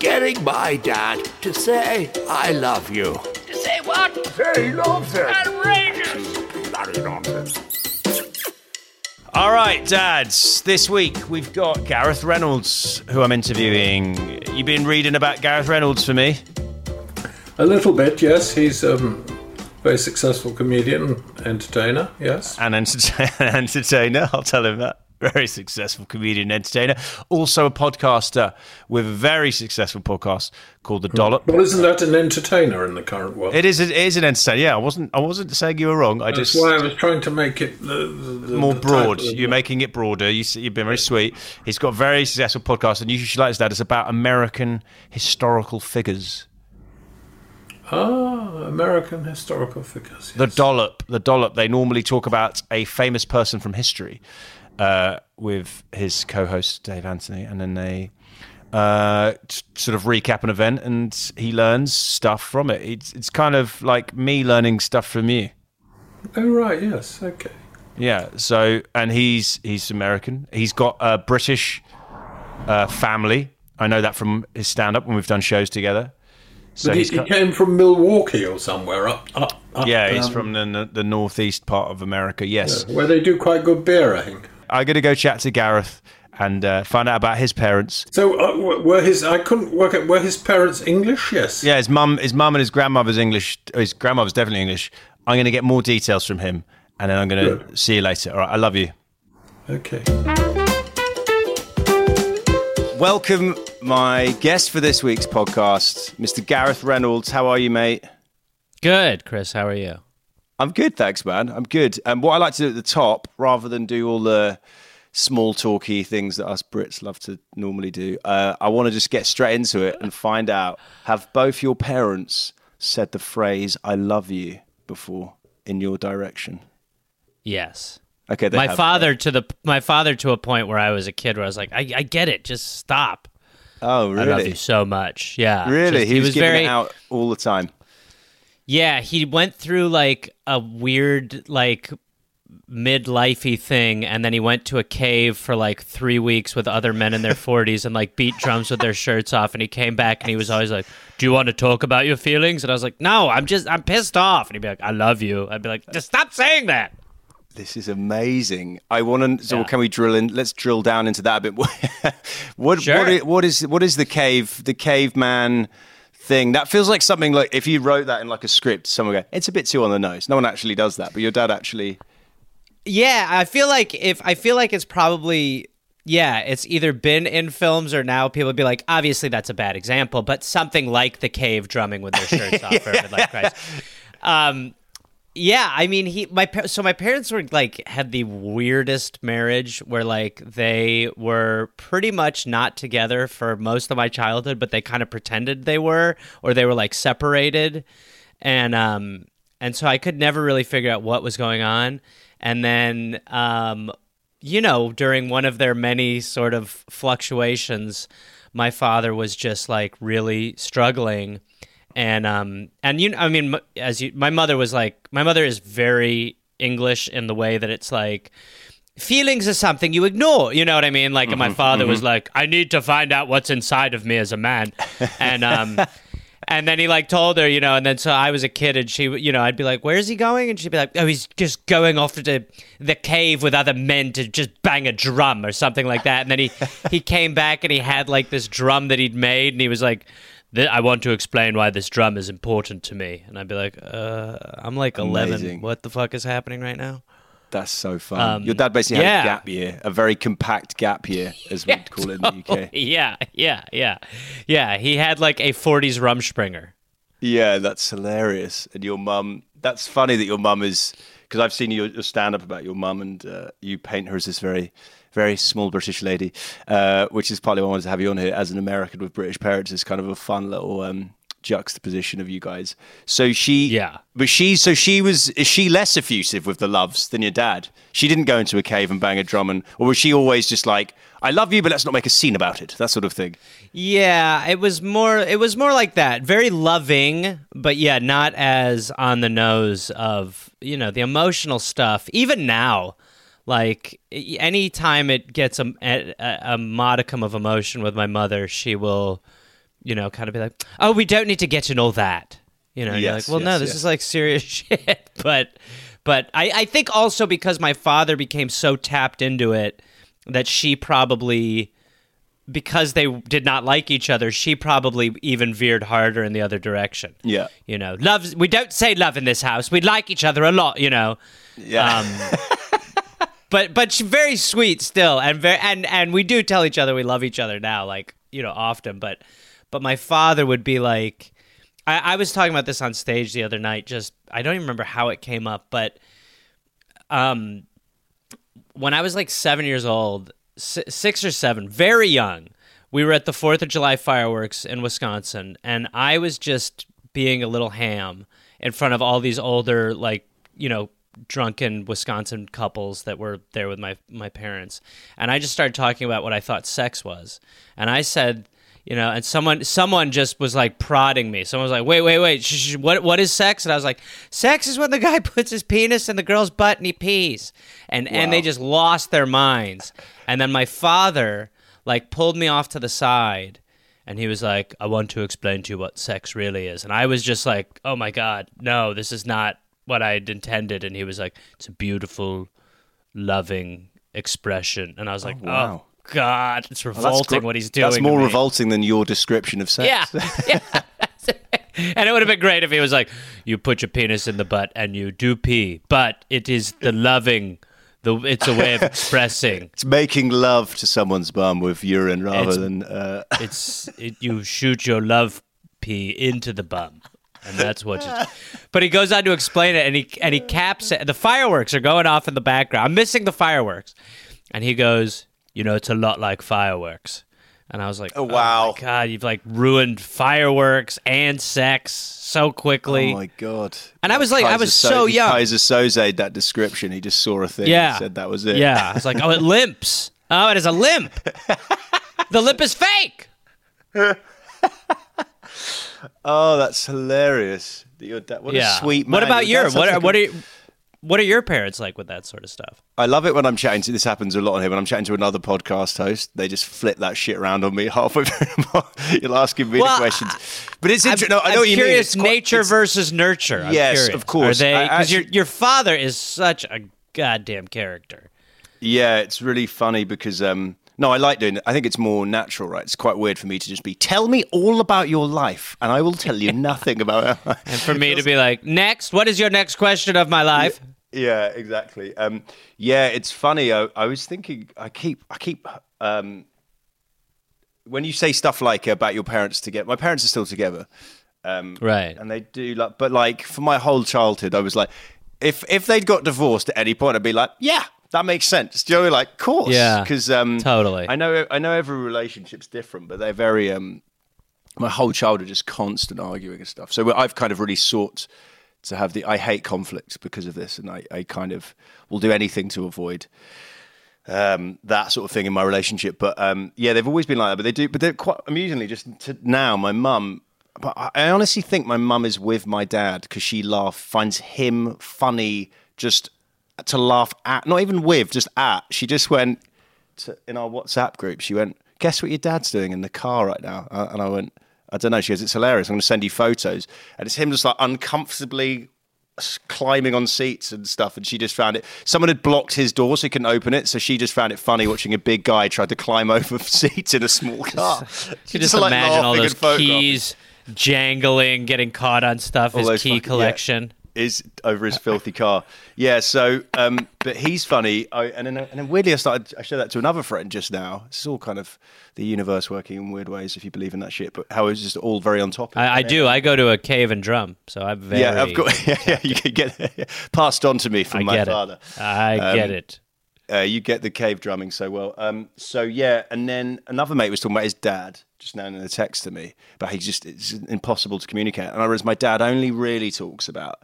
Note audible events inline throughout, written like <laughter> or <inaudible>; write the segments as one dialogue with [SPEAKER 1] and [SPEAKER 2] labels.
[SPEAKER 1] Getting my dad to say I love you.
[SPEAKER 2] To say what?
[SPEAKER 1] Say nonsense.
[SPEAKER 2] Outrageous!
[SPEAKER 1] Bloody nonsense.
[SPEAKER 3] All right, dads. This week we've got Gareth Reynolds, who I'm interviewing. You've been reading about Gareth Reynolds for me.
[SPEAKER 4] A little bit, yes. He's um, a very successful comedian, entertainer, yes.
[SPEAKER 3] An enter- <laughs> entertainer. I'll tell him that. Very successful comedian, entertainer. Also a podcaster with a very successful podcast called The Dollop.
[SPEAKER 4] Well, isn't that an entertainer in the current world?
[SPEAKER 3] It is. It is an entertainer. Yeah, I wasn't. I wasn't saying you were wrong. I
[SPEAKER 4] That's
[SPEAKER 3] just
[SPEAKER 4] why I was trying to make it the, the,
[SPEAKER 3] more
[SPEAKER 4] the
[SPEAKER 3] broad. You're making it broader. You, you've been very sweet. He's got a very successful podcast, and you should like that. It's about American historical figures.
[SPEAKER 4] Ah, American historical figures.
[SPEAKER 3] The dollop, the dollop. They normally talk about a famous person from history uh, with his co-host Dave Anthony, and then they uh, t- sort of recap an event, and he learns stuff from it. It's it's kind of like me learning stuff from you.
[SPEAKER 4] Oh, right, yes, okay.
[SPEAKER 3] Yeah. So, and he's he's American. He's got a British uh, family. I know that from his stand-up when we've done shows together. So
[SPEAKER 4] But he, he came from Milwaukee or somewhere up, up, up
[SPEAKER 3] yeah, he's
[SPEAKER 4] um,
[SPEAKER 3] from the the northeast part of America. Yes.
[SPEAKER 4] where they do quite good beer, I think.
[SPEAKER 3] I'm going to go chat to Gareth and uh, find out about his parents.
[SPEAKER 4] So uh, were his? I couldn't work out. Were his parents English? Yes.
[SPEAKER 3] Yeah, his mum, his mum and his grandmother's English. His grandmother's definitely English. I'm going to get more details from him, and then I'm going to
[SPEAKER 4] Good.
[SPEAKER 3] see you later. All right, I love you.
[SPEAKER 4] Okay.
[SPEAKER 3] Welcome, my guest for this week's podcast, Mr. Gareth Reynolds. How are you, mate?
[SPEAKER 5] Good, Chris. How are you?
[SPEAKER 3] I'm good, thanks, man. I'm good. And what I like to do at the top, rather than do all the small talky things that us Brits love to normally do, uh, I want to just get straight into it and find out: Have both your parents said the phrase "I love you" before in your direction?
[SPEAKER 5] Yes.
[SPEAKER 3] Okay, they
[SPEAKER 5] my
[SPEAKER 3] have.
[SPEAKER 5] father to the my father to a point where I was a kid where I was like, I, I get it, just stop.
[SPEAKER 3] Oh, really?
[SPEAKER 5] I love you so much. Yeah.
[SPEAKER 3] Really?
[SPEAKER 5] Just-
[SPEAKER 3] he, was, giving
[SPEAKER 5] very
[SPEAKER 3] it out all the time.
[SPEAKER 5] Yeah, he went through like a weird like midlifey thing and then he went to a cave for like 3 weeks with other men in their <laughs> 40s and like beat drums with their shirts off and he came back and he was always like, "Do you want to talk about your feelings?" And I was like, "No, I'm just I'm pissed off." And he'd be like, "I love you." I'd be like, "Just stop saying that."
[SPEAKER 3] This is amazing. I want to. So,
[SPEAKER 5] Yeah.
[SPEAKER 3] can we drill in? Let's drill down into that a bit. <laughs> what
[SPEAKER 5] Sure.
[SPEAKER 3] what, is, what is what is the cave the caveman thing? That feels like something like if you wrote that in like a script, someone would go, "It's a bit too on the nose." No one actually does that, but your dad actually.
[SPEAKER 5] Yeah, I feel like if I feel like it's probably yeah, it's either been in films or now people would be like, obviously that's a bad example, but something like the cave drumming with their shirts off for midlife crisis. Um, yeah, I mean, he my so my parents were like had the weirdest marriage where like they were pretty much not together for most of my childhood, but they kind of pretended they were, or they were like separated, and um and so I could never really figure out what was going on, and then um you know during one of their many sort of fluctuations, my father was just like really struggling and um and you I mean as you my mother was like my mother is very English in the way that it's like feelings are something you ignore you know what I mean like and my father was like I need to find out what's inside of me as a man and um <laughs> And then he like told her, you know, and then so I was a kid and she, you know, I'd be like, where's he going? And she'd be like, oh, he's just going off to the cave with other men to just bang a drum or something like that. And then he, he came back and he had like this drum that he'd made and he was like, "Th- I want to explain why this drum is important to me. And I'd be like, uh, I'm like 11. What the fuck is happening right now?
[SPEAKER 3] That's so fun.
[SPEAKER 5] Um,
[SPEAKER 3] Your dad basically had a gap year, a very compact gap year, as we'd <laughs> call it in the UK. <laughs>
[SPEAKER 5] Yeah, yeah, yeah. Yeah, he had like a 40s Rumspringa.
[SPEAKER 3] Yeah, that's hilarious. And your mum, that's funny that your mum is, because I've seen your, your stand up about your mum and uh, you paint her as this very, very small British lady, uh, which is partly why I wanted to have you on here as an American with British parents. It's kind of a fun little um, juxtaposition of you guys. So she,
[SPEAKER 5] Yeah.
[SPEAKER 3] But she, so she was, is she less effusive with the loves than your dad? She didn't go into a cave and bang a drum, and, or was she always just like, I love you, but let's not make a scene about it, that sort of thing?
[SPEAKER 5] Yeah, it was more it was more like that. Very loving, but yeah, not as on the nose of, you know, the emotional stuff. Even now, like anytime it gets a, a, a modicum of emotion with my mother, she will, you know, kind of be like, "Oh, we don't need to get in all that." You know, you're like,
[SPEAKER 3] Yes,
[SPEAKER 5] "Well, no, this
[SPEAKER 3] yes.
[SPEAKER 5] is like serious <laughs> shit." But but I I think also because my father became so tapped into it that she probably because they did not like each other, she probably even veered harder in the other direction.
[SPEAKER 3] Yeah.
[SPEAKER 5] You know, love. We don't say love in this house. We like each other a lot. You know.
[SPEAKER 3] Yeah.
[SPEAKER 5] Um, <laughs> but but very sweet still, and very and and we do tell each other we love each other now, like you know, often. But but my father would be like, I, I was talking about this on stage the other night. Just I don't even remember how it came up, but um, when I was like seven years old, si- six or seven, very young, we were at the Fourth of July fireworks in Wisconsin, and I was just being a little ham in front of all these older, like you know, drunken Wisconsin couples that were there with my my parents, and I just started talking about what I thought sex was, and I said. You know, and someone someone just was like prodding me. Someone was like, "Wait, wait, wait! Sh- sh- what what is sex?" And I was like, "Sex is when the guy <laughs> puts his penis in the girl's butt and he pees." And and they just lost their minds. And then my father like pulled me off to the side, and he was like, "I want to explain to you what sex really is." And I was just like, "Oh my god, no, this is not what I had intended." And he was like, "It's a beautiful, loving expression." And I was like, "Oh,
[SPEAKER 3] wow.
[SPEAKER 5] God, it's
[SPEAKER 3] Well,
[SPEAKER 5] revolting
[SPEAKER 3] gr-
[SPEAKER 5] what he's doing."
[SPEAKER 3] That's more
[SPEAKER 5] me."
[SPEAKER 3] revolting than your description of sex.
[SPEAKER 5] Yeah. <laughs> <laughs> yeah. and it would have been great if he was like, "You put your penis in the butt and you do pee, but it is the loving, the it's a way of <laughs> expressing.
[SPEAKER 3] It's making love to someone's bum with urine rather
[SPEAKER 5] It's-
[SPEAKER 3] than. Uh,
[SPEAKER 5] It's it, you shoot your love pee into the bum." And that's what. It's, <laughs> but he goes on to explain it, and he and he caps it. The fireworks are going off in the background. I'm missing the fireworks, and he goes, "You know, it's a lot like fireworks." And I was like,
[SPEAKER 3] Oh, oh wow.
[SPEAKER 5] my God, you've like ruined fireworks and sex so quickly."
[SPEAKER 3] oh my god!
[SPEAKER 5] And I was like- I was
[SPEAKER 3] Kaiser
[SPEAKER 5] so
[SPEAKER 3] he
[SPEAKER 5] young.
[SPEAKER 3] Keyser Soze that description. He just saw a thing.
[SPEAKER 5] Yeah.
[SPEAKER 3] and said that was it.
[SPEAKER 5] Yeah. I was like, oh, it limps. Oh, it is a limp. <laughs> the limp is fake. <laughs>
[SPEAKER 3] Oh, that's hilarious. That your dad. What
[SPEAKER 5] yeah.
[SPEAKER 3] a sweet man.
[SPEAKER 5] What about
[SPEAKER 3] Your
[SPEAKER 5] your? What are
[SPEAKER 3] like
[SPEAKER 5] what are you- what are your parents like with that sort of stuff?
[SPEAKER 3] I love it when I'm chatting to. This happens a lot on here. When I'm chatting to another podcast host, they just flip that shit around on me <laughs> halfway through. You're asking me
[SPEAKER 5] Well,
[SPEAKER 3] the questions, but it's interesting. No, I know
[SPEAKER 5] I'm
[SPEAKER 3] what you mean.
[SPEAKER 5] curious.
[SPEAKER 3] It's
[SPEAKER 5] nature
[SPEAKER 3] it's-
[SPEAKER 5] versus nurture. I'm
[SPEAKER 3] Yes,
[SPEAKER 5] curious.
[SPEAKER 3] of course.
[SPEAKER 5] Are they? Because your your father is such a goddamn character.
[SPEAKER 3] Yeah, it's really funny because um no, I like doing it. I think it's more natural, right? It's quite weird for me to just be tell me all about your life and I will tell you <laughs> nothing about it.
[SPEAKER 5] And for me to be like, next, what is your next question of my life?
[SPEAKER 3] Yeah, exactly. Um yeah, it's funny. I, I was thinking I keep I keep um when you say stuff like about your parents together, my parents are still together. Um,
[SPEAKER 5] Right.
[SPEAKER 3] and they do like but like for my whole childhood i was like if if they'd got divorced at any point i'd be like yeah that makes sense do you know like course
[SPEAKER 5] Yeah,
[SPEAKER 3] because um
[SPEAKER 5] totally.
[SPEAKER 3] i know i know every relationship's different but they're very um my whole childhood just constant arguing and stuff so i've kind of really sought to have the i hate conflict because of this and i i kind of will do anything to avoid um, that sort of thing in my relationship. But um, yeah, they've always been like that. But they do. But they're quite amusingly just to now. My mum. But I- I honestly think my mum is with my dad because she laugh finds him funny just to laugh at. Not even with, just at. She just went to, in our WhatsApp group. She went, "Guess what your dad's doing in the car right now?" Uh, and I went. I don't know. She goes, it's hilarious. I'm going to send you photos. And it's him just like uncomfortably climbing on seats and stuff. And she just found it. Someone had blocked his door so he couldn't open it. So she just found it funny watching a big guy try to climb <laughs> over seats in a small car. <laughs>
[SPEAKER 5] You just imagine all those keys jangling, getting caught on stuff.
[SPEAKER 3] All
[SPEAKER 5] His key
[SPEAKER 3] fucking- yeah. Is over his filthy car. Yeah, so um, but he's funny, I, and then and then weirdly I started. I showed that to another friend just now. This is all kind of the universe working in weird ways, if you believe in that shit. But how it's just all very on top.
[SPEAKER 5] I, I do. I go to a cave and drum, so I'm very.
[SPEAKER 3] Yeah, I've got. Yeah, yeah, you can get <laughs> passed on to me from
[SPEAKER 5] I
[SPEAKER 3] my
[SPEAKER 5] get
[SPEAKER 3] father.
[SPEAKER 5] it. I
[SPEAKER 3] Um,
[SPEAKER 5] get it.
[SPEAKER 3] Uh, you get the cave drumming so well. Um, so yeah, and then another mate was talking about his dad just now in a text to me, but he's just it's impossible to communicate. And I realized my dad only really talks about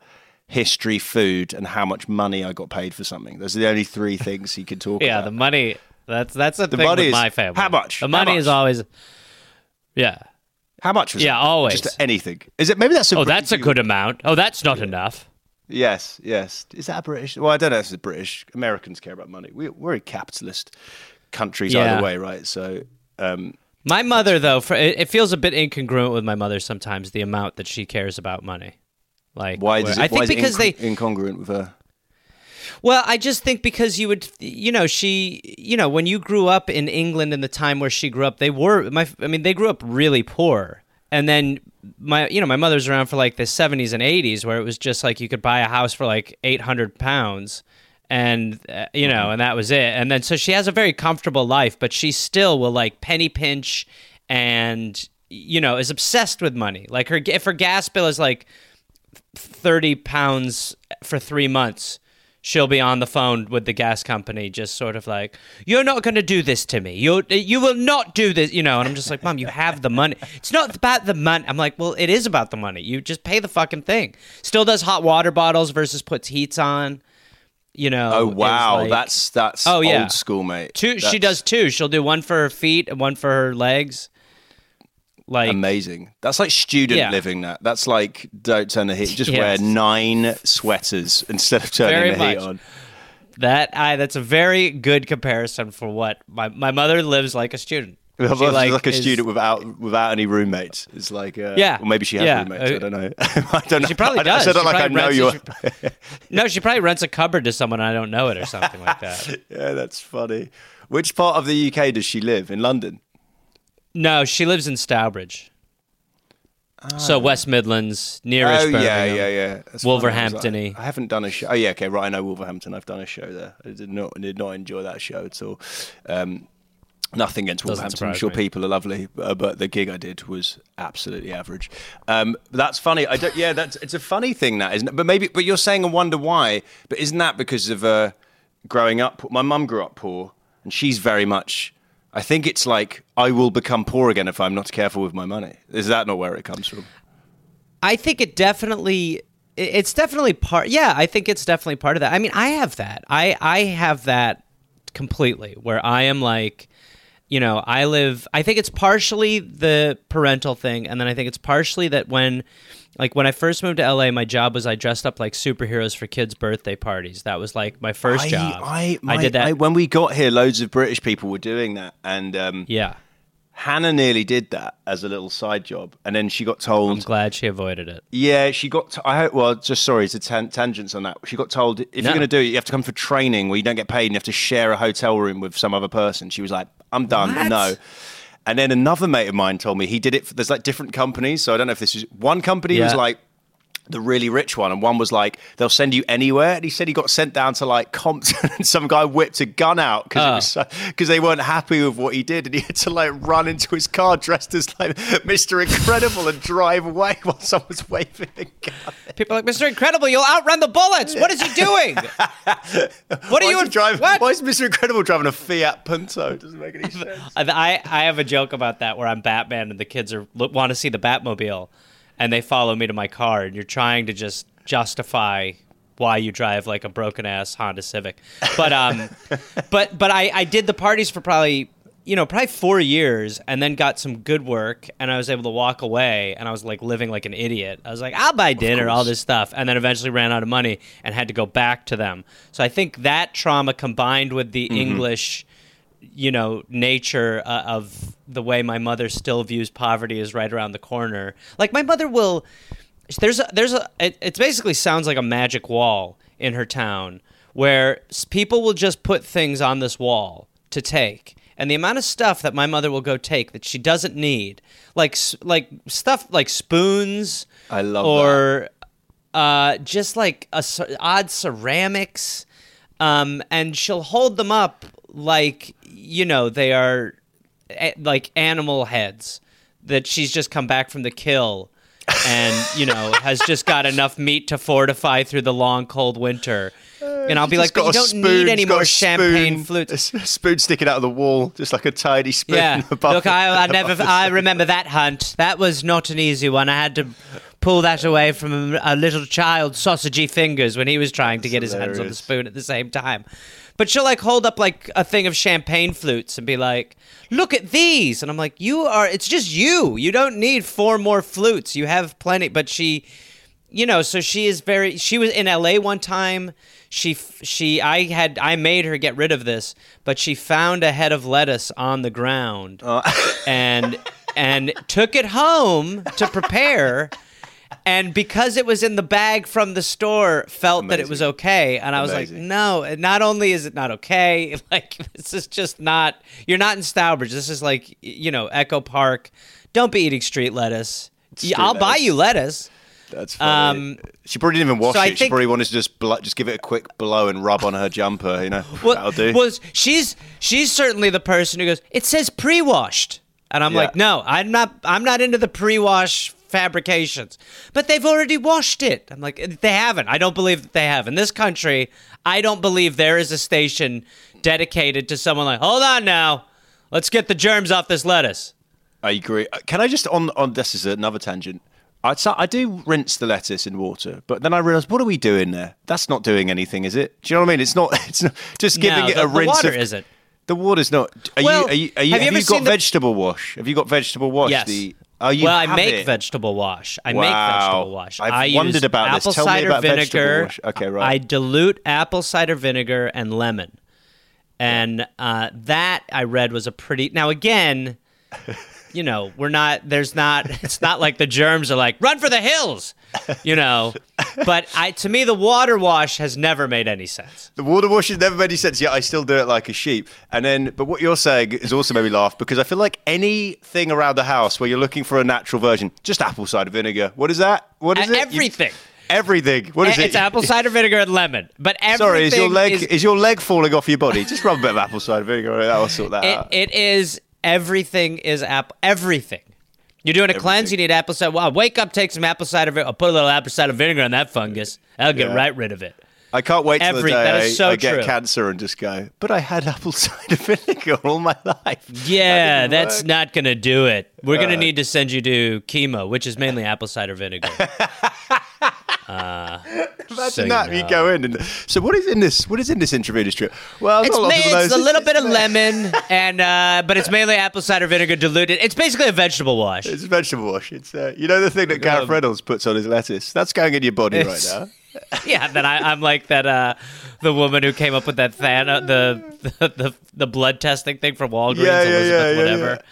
[SPEAKER 3] history, food, and how much money I got paid for something. Those are the only three things he could talk
[SPEAKER 5] Yeah,
[SPEAKER 3] about.
[SPEAKER 5] Yeah, the money. That's that's the,
[SPEAKER 3] The
[SPEAKER 5] thing
[SPEAKER 3] money
[SPEAKER 5] with
[SPEAKER 3] is-
[SPEAKER 5] my family.
[SPEAKER 3] how much?
[SPEAKER 5] The money is always. Yeah.
[SPEAKER 3] how much was
[SPEAKER 5] Yeah,
[SPEAKER 3] it?
[SPEAKER 5] always.
[SPEAKER 3] Just anything. Is it maybe that's a
[SPEAKER 5] Oh,
[SPEAKER 3] British
[SPEAKER 5] that's a good amount. Oh, that's not enough.
[SPEAKER 3] Yes, yes. Is that a British? Well, I don't know if it's British. Americans care about money. We, we're a capitalist countries
[SPEAKER 5] Yeah.
[SPEAKER 3] either way, right? So, um,
[SPEAKER 5] My mother, though, for, it feels a bit incongruent with my mother sometimes. The amount that she cares about money. Like
[SPEAKER 3] why does it?
[SPEAKER 5] I
[SPEAKER 3] why
[SPEAKER 5] think
[SPEAKER 3] it
[SPEAKER 5] because
[SPEAKER 3] inc-
[SPEAKER 5] they
[SPEAKER 3] incongruent with her.
[SPEAKER 5] Well, I just think because you would, you know, she, you know, when you grew up in England in the time where she grew up, they were, my, I mean, they grew up really poor. And then my, you know, my mother's around for like the 70s and 80s where it was just like you could buy a house for like 800 pounds and, uh, you know, and that was it. And then so she has a very comfortable life, but she still will like penny pinch and, you know, is obsessed with money. Like her, if her gas bill is like, 30 pounds for three months she'll be on the phone with the gas company just sort of like you're not going to do this to me. You you will not do this you know and i'm just like mom you have the money. It's not about the money. I'm like well it is about the money. You just pay the fucking thing. Still does hot water bottles versus puts heats on you know
[SPEAKER 3] Oh wow,
[SPEAKER 5] like-
[SPEAKER 3] that's that's
[SPEAKER 5] Oh, yeah.
[SPEAKER 3] old school, mate.
[SPEAKER 5] two she does two. She'll do one for her feet and one for her legs like
[SPEAKER 3] amazing. That's like student
[SPEAKER 5] Yeah.
[SPEAKER 3] living. That that's like don't turn the heat. Just wear nine sweaters instead of turning
[SPEAKER 5] Very
[SPEAKER 3] the heat
[SPEAKER 5] much.
[SPEAKER 3] on.
[SPEAKER 5] That I that's a very good comparison for what my my mother lives like a student. <laughs> She,
[SPEAKER 3] like, a
[SPEAKER 5] is-
[SPEAKER 3] student without without any roommates. It's like uh,
[SPEAKER 5] Yeah.
[SPEAKER 3] or maybe she has
[SPEAKER 5] Yeah.
[SPEAKER 3] roommates. I
[SPEAKER 5] Uh,
[SPEAKER 3] don't know. <laughs> I don't know.
[SPEAKER 5] She probably
[SPEAKER 3] I, I
[SPEAKER 5] does.
[SPEAKER 3] said it
[SPEAKER 5] She
[SPEAKER 3] like I know you. <laughs>
[SPEAKER 5] No, she probably rents a cupboard to someone I don't know it or something like that.
[SPEAKER 3] yeah, that's funny. Which part of the UK does she live? In London.
[SPEAKER 5] No, she lives in Stourbridge. So West Midlands, nearest.
[SPEAKER 3] oh yeah, yeah, yeah. That's funny. I. I haven't done a show. Oh yeah, okay, right. I know Wolverhampton. I've done a show there. I did not did not enjoy that show at all. Um, nothing against
[SPEAKER 5] Doesn't
[SPEAKER 3] Wolverhampton. I'm sure
[SPEAKER 5] me.
[SPEAKER 3] people are lovely, uh, but the gig I did was absolutely average. Um, that's funny. I don't. Yeah, that's it's a funny thing that isn't. it? But maybe. But you're saying I wonder why. But isn't that because of uh, growing up? My mum grew up poor, and she's very much. I think it's like I will become poor again if I'm not careful with my money. Is that not where it comes from?
[SPEAKER 5] I think it definitely it's definitely part yeah, I think it's definitely part of that. I mean, I have that. I I have that completely where I am like you know, I live I think it's partially the parental thing and then I think it's partially that when like when I first moved to LA, my job was I dressed up like superheroes for kids' birthday parties. That was like my first
[SPEAKER 3] I,
[SPEAKER 5] job.
[SPEAKER 3] I, my-
[SPEAKER 5] did that.
[SPEAKER 3] I- when we got here, loads of British people were doing that, and um,
[SPEAKER 5] yeah.
[SPEAKER 3] Hannah nearly did that as a little side job, and then she got told.
[SPEAKER 5] I'm glad she avoided it.
[SPEAKER 3] Yeah, she got. T- I hope. Well, just sorry to tan- tangents on that. She got told if
[SPEAKER 5] No.
[SPEAKER 3] you're going to do it, you have to come for training where you don't get paid, and you have to share a hotel room with some other person. She was like, "I'm done.
[SPEAKER 5] What?
[SPEAKER 3] No." And then another mate of mine told me he did it. For, there's like different companies, so I don't know if this is one company was like the really rich one, and one was like they'll send you anywhere. And he said he got sent down to like Compton, <laughs> and some guy whipped a gun out because
[SPEAKER 5] Oh. Ah.
[SPEAKER 3] because they weren't happy with what he did, and he had to like run into his car dressed as like Mister Incredible and drive away <laughs> while someone's waving a gun.
[SPEAKER 5] People are like, Mr. Incredible, you'll outrun the bullets. What is he doing? <laughs> what are you
[SPEAKER 3] he?
[SPEAKER 5] What?
[SPEAKER 3] Why is Mister Incredible driving a Fiat Punto? It doesn't make any sense.
[SPEAKER 5] I, I have a joke about that where I'm Batman and the kids are want to see the Batmobile, and they follow me to my car, and you're trying to just justify why you drive like a broken ass Honda Civic. But um, <laughs> but but I I did the parties for probably you know probably four years, and then got some good work, and I was able to walk away, and I was like living like an idiot. I was like, I'll buy dinner, all this stuff, and then eventually ran out of money and had to go back to them. So I think that trauma combined with the English you know nature uh, of the way my mother still views poverty is right around the corner. Like my mother will there's a there's a it, it basically sounds like a magic wall in her town where people will just put things on this wall to take and the amount of stuff that my mother will go take that she doesn't need like like stuff like spoons
[SPEAKER 3] I love
[SPEAKER 5] or uh just like a, odd ceramics um and she'll hold them up like you know they are a- like animal heads that she's just come back from the kill and you know has just got enough meat to fortify through the long cold winter Uh, and i'll be like
[SPEAKER 3] Just got
[SPEAKER 5] but you don't
[SPEAKER 3] spoon,
[SPEAKER 5] need any more champagne
[SPEAKER 3] spoon,
[SPEAKER 5] flutes
[SPEAKER 3] A spoon sticking out of the wall, just like a tiny spoon.
[SPEAKER 5] yeah.
[SPEAKER 3] above
[SPEAKER 5] Look, I, I <laughs> never, I remember that hunt. That was not an easy one. I had to pull that away from a little child's sausagey fingers when he was trying to get his hands on the spoon at the same time. But she'll like hold up like a thing of champagne flutes and be like, "Look at these," and I'm like, "You are. It's just you. You don't need four more flutes. You have plenty." But she you know, so she is very. She was in L.A. one time. She she I had I made her get rid of this, but she found a head of lettuce on the ground <laughs> and and took it home to prepare. And because it was in the bag from the store, felt that it was okay. And I was like, no, not only is it not okay, <laughs> like this is just not. You're not in Stourbridge. This is like you know Echo Park. Don't be eating street lettuce.
[SPEAKER 3] Street
[SPEAKER 5] I'll buy you lettuce.
[SPEAKER 3] That's funny.
[SPEAKER 5] Um,
[SPEAKER 3] she probably didn't even wash
[SPEAKER 5] so I
[SPEAKER 3] it. she
[SPEAKER 5] think-
[SPEAKER 3] probably wanted to just blo- just give it a quick blow and rub on her jumper. You know, <laughs>
[SPEAKER 5] Well,
[SPEAKER 3] that'll do.
[SPEAKER 5] well, she's she's certainly the person who goes. It says pre-washed, and I'm
[SPEAKER 3] Yeah.
[SPEAKER 5] like, no, I'm not. I'm not into the pre-wash fabrications. But they've already washed it. I'm like, they haven't. I don't believe that they have. In this country, I don't believe there is a station dedicated to someone like, hold on now, let's get the germs off this lettuce.
[SPEAKER 3] I agree. Uh, Can I just on on this is another tangent. I I do rinse the lettuce in water, but then I realise what are we doing there? That's not doing anything, is it? Do you know what I mean? It's not. <laughs> It's not just giving
[SPEAKER 5] No,
[SPEAKER 3] it
[SPEAKER 5] the-
[SPEAKER 3] a
[SPEAKER 5] the
[SPEAKER 3] rinse.
[SPEAKER 5] water
[SPEAKER 3] of,
[SPEAKER 5] isn't.
[SPEAKER 3] The water's not. Are
[SPEAKER 5] Well,
[SPEAKER 3] you? Are you? Are you
[SPEAKER 5] have
[SPEAKER 3] have
[SPEAKER 5] you
[SPEAKER 3] got
[SPEAKER 5] the-
[SPEAKER 3] vegetable wash? Have you got vegetable wash?
[SPEAKER 5] Yes.
[SPEAKER 3] The, oh, you
[SPEAKER 5] well, I make
[SPEAKER 3] it.
[SPEAKER 5] vegetable wash. I make vegetable wash.
[SPEAKER 3] I've
[SPEAKER 5] I
[SPEAKER 3] wondered about this.
[SPEAKER 5] apple
[SPEAKER 3] Tell me
[SPEAKER 5] cider
[SPEAKER 3] about vegetable
[SPEAKER 5] vinegar.
[SPEAKER 3] wash. Okay, right.
[SPEAKER 5] I dilute apple cider vinegar and lemon, and uh, that I read was a pretty. Now again, you know, we're not. There's not. <laughs> It's not like the germs are like run for the hills, you know. But I, to me, the water wash has never made any sense.
[SPEAKER 3] The water wash has never made any sense. Yet I still do it like a sheep. And then, but what you're saying is also made me laugh because I feel like anything around the house where you're looking for a natural version, just apple cider vinegar. What is that? What is
[SPEAKER 5] Uh,
[SPEAKER 3] it? You-
[SPEAKER 5] everything.
[SPEAKER 3] everything. What is
[SPEAKER 5] it's
[SPEAKER 3] it?
[SPEAKER 5] apple cider vinegar and lemon. But everything <laughs>
[SPEAKER 3] Sorry, is your leg
[SPEAKER 5] is
[SPEAKER 3] is, your leg falling off your body? Just rub a bit of apple cider vinegar. That'll sort that
[SPEAKER 5] It,
[SPEAKER 3] out.
[SPEAKER 5] it is everything is apple everything. You're doing a cleanse. You need apple cider. Well, wake up, take some apple cider. vinegar. I'll put a little apple cider vinegar on that fungus. That'll get
[SPEAKER 3] Yeah.
[SPEAKER 5] right rid of it.
[SPEAKER 3] I can't wait till
[SPEAKER 5] every-
[SPEAKER 3] the day
[SPEAKER 5] that
[SPEAKER 3] I,
[SPEAKER 5] so
[SPEAKER 3] I get cancer and just go. But I had apple <laughs> cider vinegar all my life.
[SPEAKER 5] Yeah,
[SPEAKER 3] didn't
[SPEAKER 5] that's
[SPEAKER 3] work.
[SPEAKER 5] not gonna do it. We're gonna
[SPEAKER 3] Uh.
[SPEAKER 5] need to send you to chemo, which is mainly apple cider vinegar. <laughs>
[SPEAKER 3] Imagine that. You go in and so what is in this? What is in this intravenous drip? Well,
[SPEAKER 5] It's,
[SPEAKER 3] not a
[SPEAKER 5] ma- it's
[SPEAKER 3] know.
[SPEAKER 5] a little bit of lemon, <laughs> and uh, but it's mainly apple cider vinegar diluted. It's basically a vegetable wash.
[SPEAKER 3] It's a vegetable wash. It's uh, you know the thing that Gareth Reynolds puts on his lettuce. That's going in your body right now. <laughs>
[SPEAKER 5] yeah, then I, I'm like that. Uh, the woman who came up with that than the, <laughs> the the the blood testing thing from Walgreens,
[SPEAKER 3] Yeah, yeah,
[SPEAKER 5] Elizabeth,
[SPEAKER 3] yeah, yeah,
[SPEAKER 5] whatever.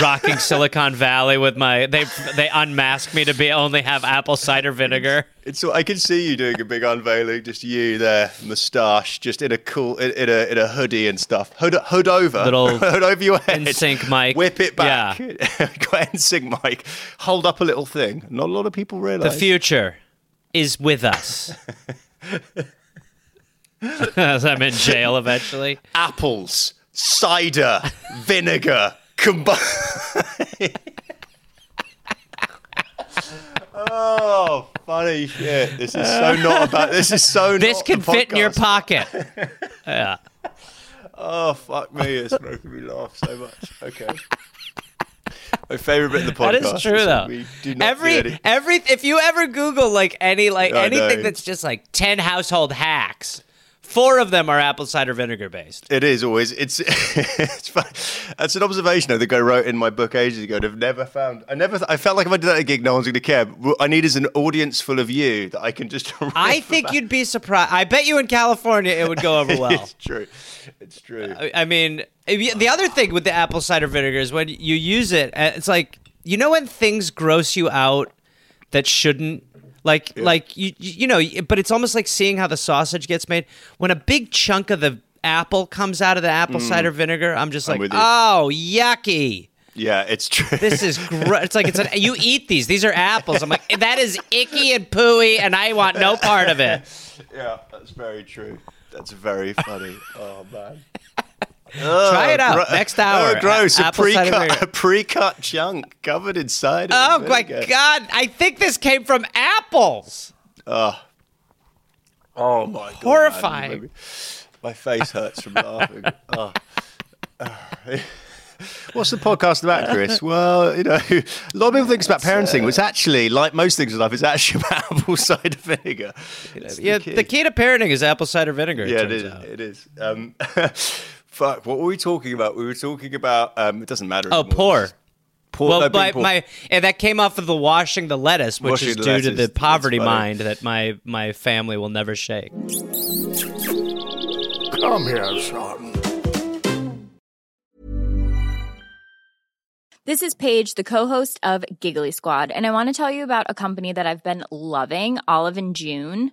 [SPEAKER 5] Rocking Silicon Valley with my they they unmasked me to be only have apple cider vinegar.
[SPEAKER 3] It's so I can see you doing a big unveiling, just you there, moustache, just in a cool, in, in a in a hoodie and stuff. Hood hood over,
[SPEAKER 5] Little <laughs>
[SPEAKER 3] hood over your head.
[SPEAKER 5] NSYNC mic.
[SPEAKER 3] Whip it back. <laughs> Got NSYNC mic. Hold up a little thing. Not a lot of people realize The
[SPEAKER 5] future is with us. As <laughs> I'm in jail eventually.
[SPEAKER 3] apples, cider, vinegar, combine. <laughs> oh, funny shit! This is so not about. This is so.
[SPEAKER 5] This can fit in your pocket. Yeah.
[SPEAKER 3] Oh fuck me! It's making me laugh so much. Okay. My favorite bit of the podcast.
[SPEAKER 5] is true
[SPEAKER 3] when
[SPEAKER 5] though.
[SPEAKER 3] We do not
[SPEAKER 5] Every
[SPEAKER 3] any-
[SPEAKER 5] every if you ever Google like any like
[SPEAKER 3] I
[SPEAKER 5] anything
[SPEAKER 3] know.
[SPEAKER 5] that's just like ten household hacks four of them are apple cider vinegar based.
[SPEAKER 3] It is always. It's <laughs> it's fun. That's an observation I think I wrote in my book ages ago. And I've never found. I never. I felt like if I did that at a gig, no one's going to care. What I need is an audience full of you that I can just. <laughs>
[SPEAKER 5] I think you'd be surprised. I bet you in California it would go over <laughs> well.
[SPEAKER 3] it's true. It's true.
[SPEAKER 5] I- I mean, you- the other thing with the apple cider vinegar is when you use it, uh, it's like you know when things gross you out that shouldn't. Like, like you, you know, but it's almost like seeing how the sausage gets made. When a big chunk of the apple comes out of the apple mm. cider vinegar, I'm just like,
[SPEAKER 3] you.
[SPEAKER 5] oh, yucky.
[SPEAKER 3] yeah, it's true. <laughs>
[SPEAKER 5] This is gross. It's like it's an, you eat these. These are apples. I'm like that is icky and pooey, and I want no part of it. <laughs>
[SPEAKER 3] yeah, that's very true. That's very funny. oh man. <laughs>
[SPEAKER 5] Try it out next hour. <laughs>
[SPEAKER 3] Oh, gross!
[SPEAKER 5] A-
[SPEAKER 3] A, pre-cut, a pre-cut chunk covered in cider.
[SPEAKER 5] Oh my god! I think this came from apples.
[SPEAKER 3] Oh my god!
[SPEAKER 5] Horrifying.
[SPEAKER 3] man, My face hurts from laughing. <laughs> Oh. <laughs> What's the podcast about, Chris? Well, you know, a lot of people think it's about parenting, which actually, like most things in life, is actually about apple cider vinegar. It's
[SPEAKER 5] Yeah,
[SPEAKER 3] key.
[SPEAKER 5] the key to parenting is apple cider vinegar.
[SPEAKER 3] Yeah, it
[SPEAKER 5] turns
[SPEAKER 3] is.
[SPEAKER 5] out.
[SPEAKER 3] It is. Um, fuck. What were we talking about? We were talking about. Um, it doesn't matter.
[SPEAKER 5] Oh,
[SPEAKER 3] anymore.
[SPEAKER 5] poor.
[SPEAKER 3] Poor.
[SPEAKER 5] Well,
[SPEAKER 3] no,
[SPEAKER 5] my,
[SPEAKER 3] poor.
[SPEAKER 5] my and that came off of the washing the lettuce, which
[SPEAKER 3] Washing
[SPEAKER 5] is
[SPEAKER 3] the
[SPEAKER 5] due to the poverty mind that my my family will never shake.
[SPEAKER 1] Come here, son.
[SPEAKER 6] This is Paige, the co-host of Giggly Squad, and I want to tell you about a company that I've been loving, Olive and June.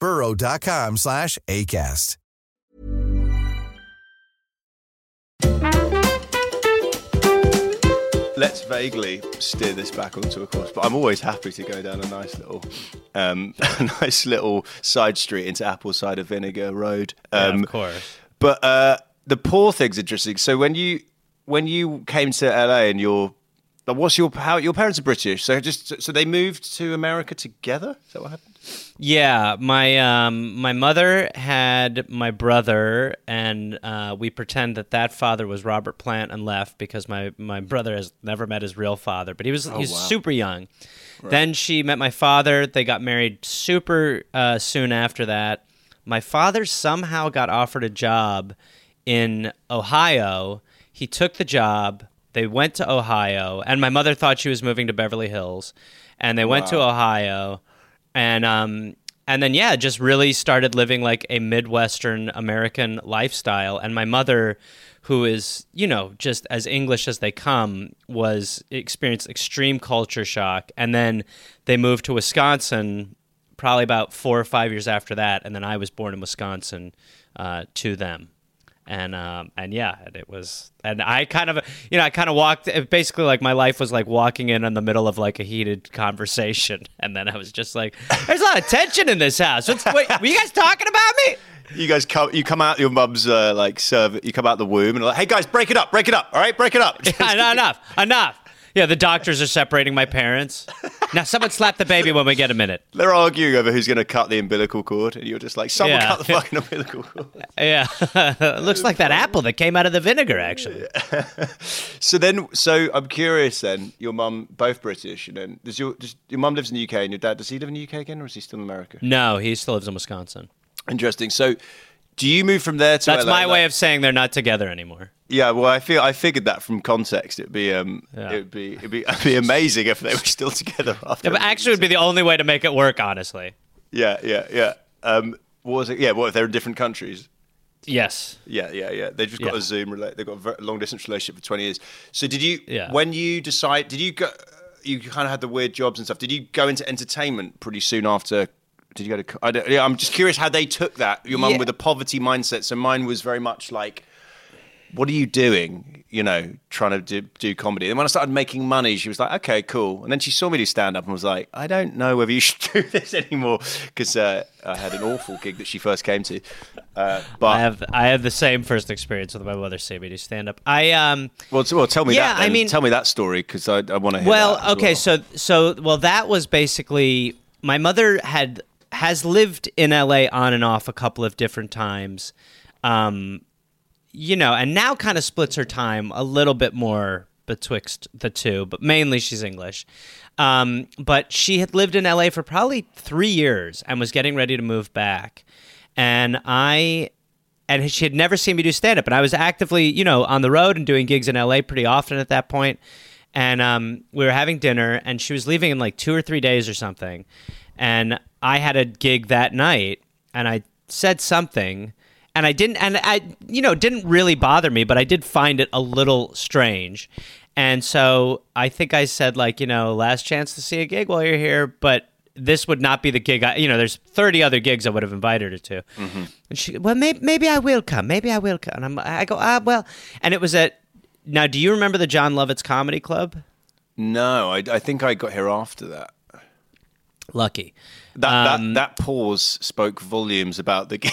[SPEAKER 7] burrow.com slash ACAST.
[SPEAKER 3] Let's vaguely steer this back onto a course, but I'm always happy to go down a nice little, um, <laughs> a nice little side street into apple cider vinegar road. Um,
[SPEAKER 5] of course.
[SPEAKER 3] But uh, the poor thing's interesting. So when you when you came to LA and your like, what's your how your parents are British, so just so they moved to America together. Is that what happened?
[SPEAKER 5] Yeah, my um, my mother had my brother, and uh, we pretend that that father was Robert Plant and left because my, my brother has never met his real father, but he was he was super young. Then she met my father. They got married super uh, soon after that. My father somehow got offered a job in Ohio. He took the job. They went to Ohio, and my mother thought she was moving to Beverly Hills, and they went to Ohio and um and then yeah just really started living like a midwestern american lifestyle and my mother who is you know just as english as they come was experienced extreme culture shock and then they moved to wisconsin probably about four or five years after that and then i was born in wisconsin uh, to them and um, and yeah, and it was, and I kind of, you know, I kind of walked. Basically, like my life was like walking in in the middle of like a heated conversation, <laughs> and then I was just like, "There's a lot of tension in this house. What's, wait, were you guys talking about me?" <laughs>
[SPEAKER 3] You guys come, you come out your mum's uh, like serve. You come out the womb and like, hey guys, break it up, break it up. All right, break it up. <laughs>
[SPEAKER 5] enough, enough. Yeah, the doctors are separating my parents. Now, someone slap the baby when we get a minute.
[SPEAKER 3] They're arguing over who's going to cut the umbilical cord, and you're just like, someone
[SPEAKER 5] Yeah.
[SPEAKER 3] cut the fucking umbilical cord. <laughs>
[SPEAKER 5] Yeah, it <laughs> looks like that apple that came out of the vinegar. Actually, <laughs>
[SPEAKER 3] So then, so I'm curious. Then your mum, both British, and then does your does, your mum lives in the UK, and your dad does he live in the UK again, or is he still in America?
[SPEAKER 5] no, he still lives in Wisconsin.
[SPEAKER 3] Interesting. So, do you move from there to?
[SPEAKER 5] That's
[SPEAKER 3] LA?
[SPEAKER 5] my way of saying they're not together anymore.
[SPEAKER 3] Yeah, well, I feel I figured that from context. It'd be um,
[SPEAKER 5] Yeah.
[SPEAKER 3] it'd be it'd be <laughs> it'd be amazing if they were still together <laughs> after.
[SPEAKER 5] Yeah, but actually, it would be the only way to make it work. Honestly,
[SPEAKER 3] yeah, yeah, yeah. Um, what was it? Yeah, what if they're in different countries?
[SPEAKER 5] yes.
[SPEAKER 3] Yeah, yeah, yeah. They've just got
[SPEAKER 5] Yeah.
[SPEAKER 3] a Zoom. Rela- they've got a long distance relationship for twenty years. So did you?
[SPEAKER 5] Yeah.
[SPEAKER 3] When you decide, did you go? You kind of had the weird jobs and stuff. Did you go into entertainment pretty soon after? Did you go to? I don't, yeah, I'm just curious how they took that. Your mum
[SPEAKER 5] Yeah.
[SPEAKER 3] with a poverty mindset. So mine was very much like, "What are you doing?" You know, trying to do, do comedy. And when I started making money, she was like, "Okay, cool." And then she saw me do stand up and was like, "I don't know whether you <laughs> should do this anymore," because uh, I had an awful gig that she first came to. Uh, but
[SPEAKER 5] I have I have the same first experience with my mother seeing me do stand up. I um
[SPEAKER 3] Well, t- well, tell me
[SPEAKER 5] Yeah,
[SPEAKER 3] that.
[SPEAKER 5] I mean-
[SPEAKER 3] tell me that story because I, I want to hear.
[SPEAKER 5] well
[SPEAKER 3] that
[SPEAKER 5] okay
[SPEAKER 3] well.
[SPEAKER 5] so so well that was basically my mother had has lived in LA on and off a couple of different times. Um you know, and now kind of splits her time a little bit more betwixt the two, but mainly she's English. Um, but she had lived in LA for probably three years and was getting ready to move back. And I and she had never seen me do stand up and I was actively, you know, on the road and doing gigs in LA pretty often at that point. And um, we were having dinner and she was leaving in like two or three days or something. And I had a gig that night and I said something and I didn't and I you know, didn't really bother me, but I did find it a little strange. And so I think I said like, you know, last chance to see a gig while you're here, but this would not be the gig. I, you know, there's 30 other gigs I would have invited her to. And she, well, maybe, maybe I will come. Maybe I will come. And I'm, I go, ah, well, and it was at. Now, do you remember the Jon Lovitz Comedy Club?
[SPEAKER 3] no, I, I think I got here after that.
[SPEAKER 5] Lucky.
[SPEAKER 3] That
[SPEAKER 5] Um,
[SPEAKER 3] that that pause spoke volumes about the. <laughs>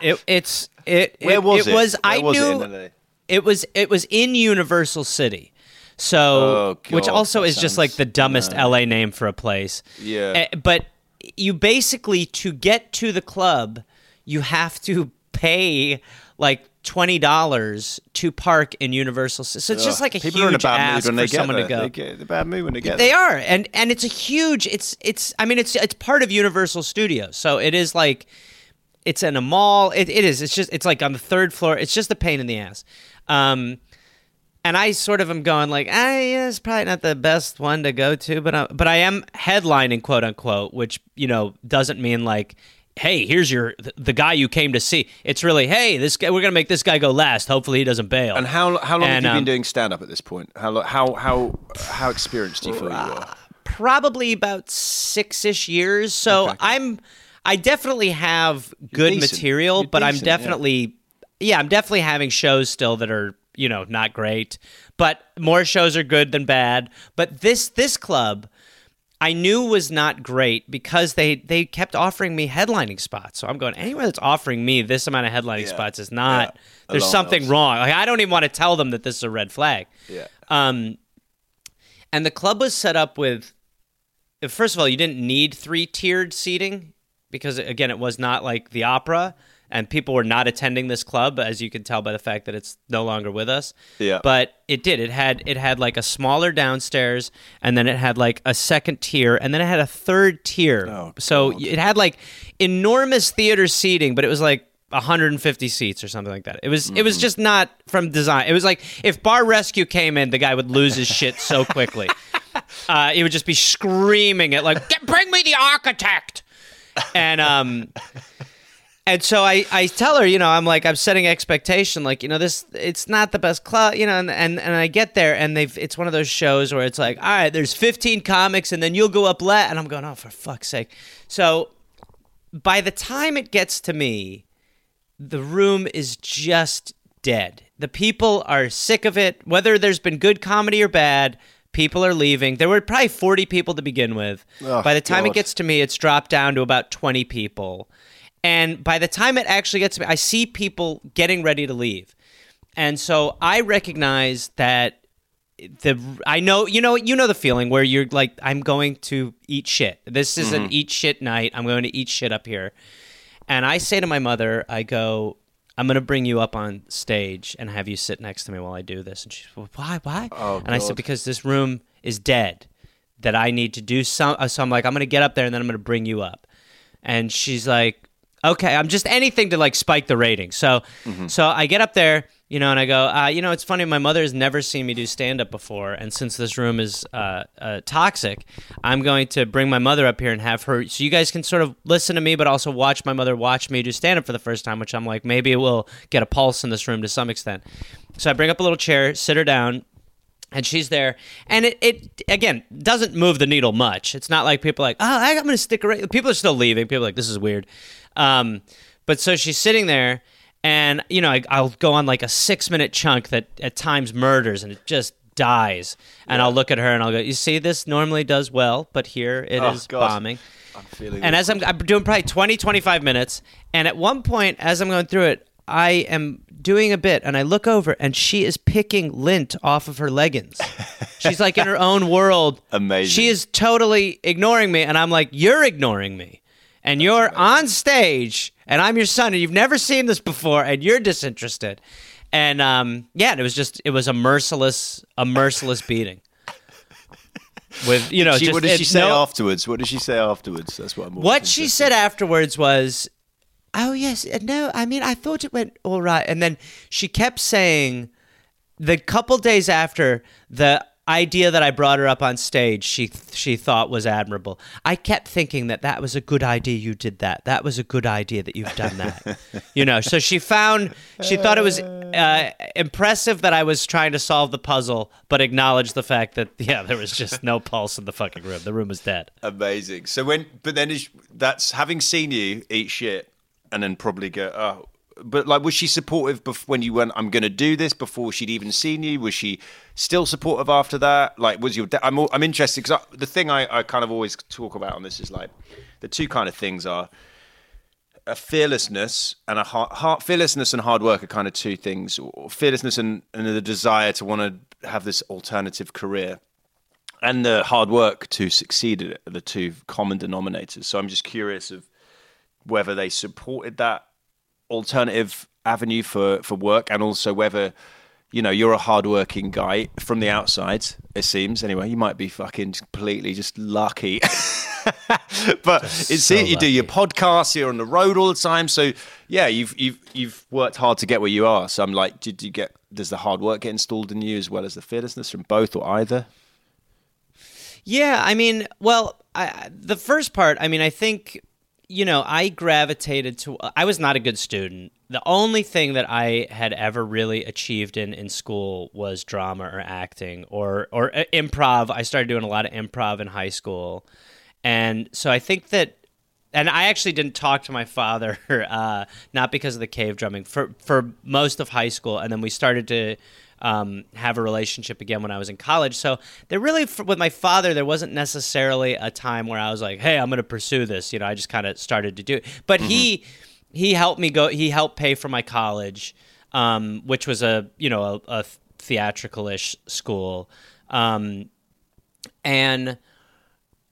[SPEAKER 5] It, it's it.
[SPEAKER 3] Where
[SPEAKER 5] it,
[SPEAKER 3] was it?
[SPEAKER 5] was.
[SPEAKER 3] Where
[SPEAKER 5] I
[SPEAKER 3] was it
[SPEAKER 5] knew
[SPEAKER 3] LA?
[SPEAKER 5] it was. It was in Universal City. So,
[SPEAKER 3] Oh,
[SPEAKER 5] which
[SPEAKER 3] God,
[SPEAKER 5] also
[SPEAKER 3] that
[SPEAKER 5] is just like the dumbest LA name for a place.
[SPEAKER 3] Yeah.
[SPEAKER 5] Eh, but you basically to get to the club, you have to pay like twenty dollars to park in Universal. So it's just like a
[SPEAKER 3] people are in a
[SPEAKER 5] huge
[SPEAKER 3] bad
[SPEAKER 5] ask
[SPEAKER 3] mood when
[SPEAKER 5] for
[SPEAKER 3] they get
[SPEAKER 5] someone
[SPEAKER 3] there.
[SPEAKER 5] to go.
[SPEAKER 3] They get bad mood when they get
[SPEAKER 5] They
[SPEAKER 3] there.
[SPEAKER 5] are, and and it's a huge. It's it's. I mean, it's it's part of Universal Studios, so it is like, it's in a mall. It, it is. It's just. It's like on the third floor. It's just a pain in the ass. Um, and I sort of am going like, ah, yeah, it's probably not the best one to go to, but I, but I am headlining quote unquote, which you know doesn't mean like. Hey, here's your the, the guy you came to see. It's really, hey, this guy. We're gonna make this guy go last. Hopefully, he doesn't bail.
[SPEAKER 3] And how how long
[SPEAKER 5] And,
[SPEAKER 3] have you
[SPEAKER 5] um,
[SPEAKER 3] been doing stand up at this point? How lo- how how how experienced do you feel you are?
[SPEAKER 5] probably about six ish years. So I'm, I definitely have good
[SPEAKER 3] decent.
[SPEAKER 5] material,
[SPEAKER 3] You're
[SPEAKER 5] but I'm
[SPEAKER 3] decent, yeah.
[SPEAKER 5] definitely, yeah. I'm definitely having shows still that are you know not great, but more shows are good than bad. But this this club. I knew was not great because they they kept offering me headlining spots. So I'm going anywhere that's offering me this amount of headlining spots is not.
[SPEAKER 3] Yeah.
[SPEAKER 5] There's something
[SPEAKER 3] bells.
[SPEAKER 5] wrong. Like I don't even want to tell them that this is a red flag.
[SPEAKER 3] Yeah.
[SPEAKER 5] Um, and the club was set up with, first of all, you didn't need three tiered seating because, again, it was not like the opera, and people were not attending this club, as you can tell by the fact that it's no longer with us.
[SPEAKER 3] Yeah.
[SPEAKER 5] But it did. It had it had like a smaller downstairs, and then it had like a second tier, and then it had a third tier.
[SPEAKER 3] Oh,
[SPEAKER 5] so
[SPEAKER 3] God.
[SPEAKER 5] it had like enormous theater seating, but it was like 150 seats or something like that. It was it
[SPEAKER 3] Mm-hmm.
[SPEAKER 5] was just not from design. It was like if Bar Rescue came in, the guy would lose his shit so <laughs> quickly. Uh, he would just be screaming at like, "Get- "Bring me the architect!" And um, and so I, I tell her, you know, I'm like, I'm setting expectation, like, you know, this, it's not the best club, you know, and, and, and I get there and they've, it's one of those shows where it's like, all right, there's 15 comics and then you'll go up last. And I'm going, oh, for fuck's sake. So by the time it gets to me, the room is just dead. The people are sick of it. Whether there's been good comedy or bad, people are leaving. There were probably 40 people to begin with.
[SPEAKER 3] Oh,
[SPEAKER 5] by the time it gets to me, it's dropped down to about 20 people. And by the time it actually gets to me, I see people getting ready to leave. And so I recognize that the I know you know you know the feeling where you're like I'm going to eat shit. This is an eat shit night. I'm going to eat shit up here. And I say to my mother, I go, I'm going to bring you up on stage and have you sit next to me while I do this. And she's, well, why, why? and I said, because this room is dead, that I need to do some. uh, So I'm like, I'm going to get up there and then I'm going to bring you up. And she's like, okay, I'm just anything to like spike the rating. So, so I get up there, you know, and I go, uh, you know, it's funny. My mother has never seen me do stand up before, and since this room is uh, uh, toxic, I'm going to bring my mother up here and have her, so you guys can sort of listen to me, but also watch my mother watch me do stand up for the first time, which I'm like, maybe it will get a pulse in this room to some extent. So I bring up a little chair, sit her down, and she's there. And it, it again doesn't move the needle much. It's not like people are like oh i'm gonna stick around. People are still leaving. People are like this is weird. Um, but so she's sitting there and you know I, i'll go on like a six minute chunk that at times murders and it just dies. And i'll look at her and i'll go you see this normally does well but here it is
[SPEAKER 3] Oh, God.
[SPEAKER 5] bombing.
[SPEAKER 3] I'm feeling.
[SPEAKER 5] and as I'm, I'm doing probably 20, 25 minutes, and at one point, as I'm going through it, I am doing a bit, and I look over, and she is picking lint off of her leggings. <laughs> She's like in her own world.
[SPEAKER 3] Amazing.
[SPEAKER 5] She is totally ignoring me, and I'm like, "You're ignoring me, and you're on stage, and I'm your son, and you've never seen this before, and you're disinterested." And um, yeah, and it was just it was a merciless, a merciless beating. With you know,
[SPEAKER 3] She-
[SPEAKER 5] just
[SPEAKER 3] what did she say
[SPEAKER 5] no-
[SPEAKER 3] afterwards? What did she say afterwards? That's what I'm.
[SPEAKER 5] what she said afterwards was, "Oh yes, uh, no, I mean I thought it went all right," and then she kept saying, the couple days after the idea that I brought her up on stage, she she thought was admirable. I kept thinking that that was a good idea. You did that. That was a good idea that you've done that. <laughs> you know, so she found she thought it was uh, impressive that I was trying to solve the puzzle, but acknowledged the fact that yeah, there was just no <laughs> pulse in the fucking room. The room was dead.
[SPEAKER 3] Amazing. So when, but then is, that's having seen you eat shit, and then probably go. Oh, but like, was she supportive bef- when you went? I'm going to do this before she'd even seen you. Was she still supportive after that? Like, was your? da- I'm I'm interested because the thing I, I kind of always talk about on this is like the two kind of things are a fearlessness and a hard, hard fearlessness and hard work are kind of two things. Fearlessness and, and the desire to want to have this alternative career and the hard work to succeed at it are the two common denominators. So I'm just curious of whether they supported that alternative avenue for, for work and also whether you know you're a hardworking guy from the outside it seems. Anyway you might be fucking completely just lucky. <laughs> But it's
[SPEAKER 5] so
[SPEAKER 3] it you do your podcast you're on the road all the time. So yeah you've you've you've worked hard to get where you are. So i'm like did you get does the hard work get installed in you as well as the fearlessness from both or either?
[SPEAKER 5] Yeah, I mean, well, I, the first part, I mean, I think, you know, I gravitated to. I was not a good student. The only thing that I had ever really achieved in in school was drama or acting or or uh, improv. I started doing a lot of improv in high school, and so I think that. And I actually didn't talk to my father, <laughs> uh, not because of the cave drumming, for for most of high school, and then we started to um, have a relationship again when I was in college. So there really, with my father, there wasn't necessarily a time where I was like, "Hey, I'm going to pursue this." You know, I just kind of started to do it. But he he helped me go. He helped pay for my college, um, which was a you know a, a theatrical-ish school, um, and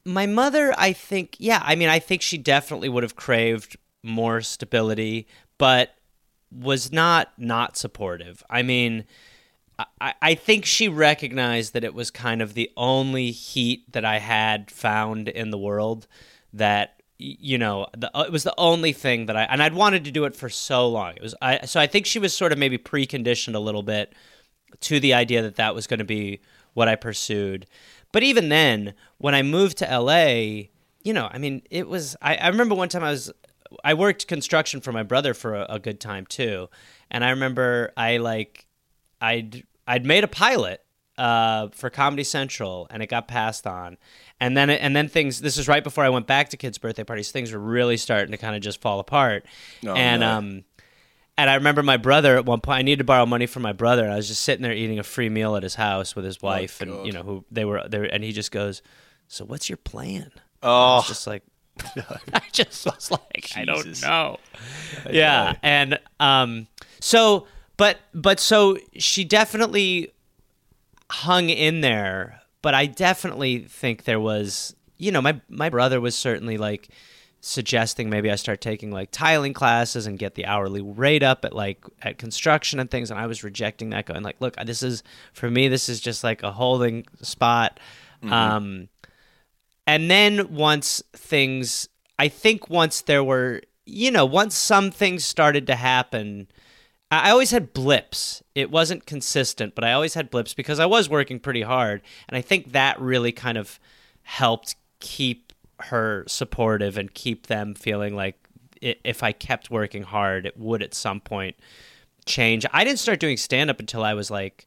[SPEAKER 5] my mother, I think, yeah, I mean, I think she definitely would have craved more stability, but was not not supportive. I mean, I, I think she recognized that it was kind of the only heat that I had found in the world that you know the, uh, it was the only thing that I and I'd wanted to do it for so long. It was I so I think she was sort of maybe preconditioned a little bit to the idea that that was going to be what I pursued. But even then, when I moved to LA, you know, I mean, it was. I, I remember one time I was, I worked construction for my brother for a, a good time too, and I remember I like, I'd I'd made a pilot uh, for Comedy Central, and it got passed on, and then and then things. This is right before I went back to kids' birthday parties. Things were really starting to kind of just fall apart, and
[SPEAKER 3] no.
[SPEAKER 5] um. And I remember my brother at one point. I needed to borrow money from my brother, and I was just sitting there eating a free meal at his house with his wife, and you know who they were there. And he just goes, "So what's your plan?" I
[SPEAKER 3] oh
[SPEAKER 5] was just like, <laughs> <laughs> I just was like, I don't
[SPEAKER 3] Jesus.
[SPEAKER 5] know. Yeah, and um, so, but but so she definitely. hung in there, but I definitely think there was, you know, my my brother was certainly like suggesting maybe I start taking like tiling classes and get the hourly rate up at like at construction and things and I was rejecting that going like look this is for me this is just like a holding spot
[SPEAKER 3] Mm-hmm.
[SPEAKER 5] um and then once things I think once there were you know once some things started to happen I always had blips. It wasn't consistent, but I always had blips because I was working pretty hard. And I think that really kind of helped keep her supportive and keep them feeling like if I kept working hard, it would at some point change. I didn't start doing stand up until I was like,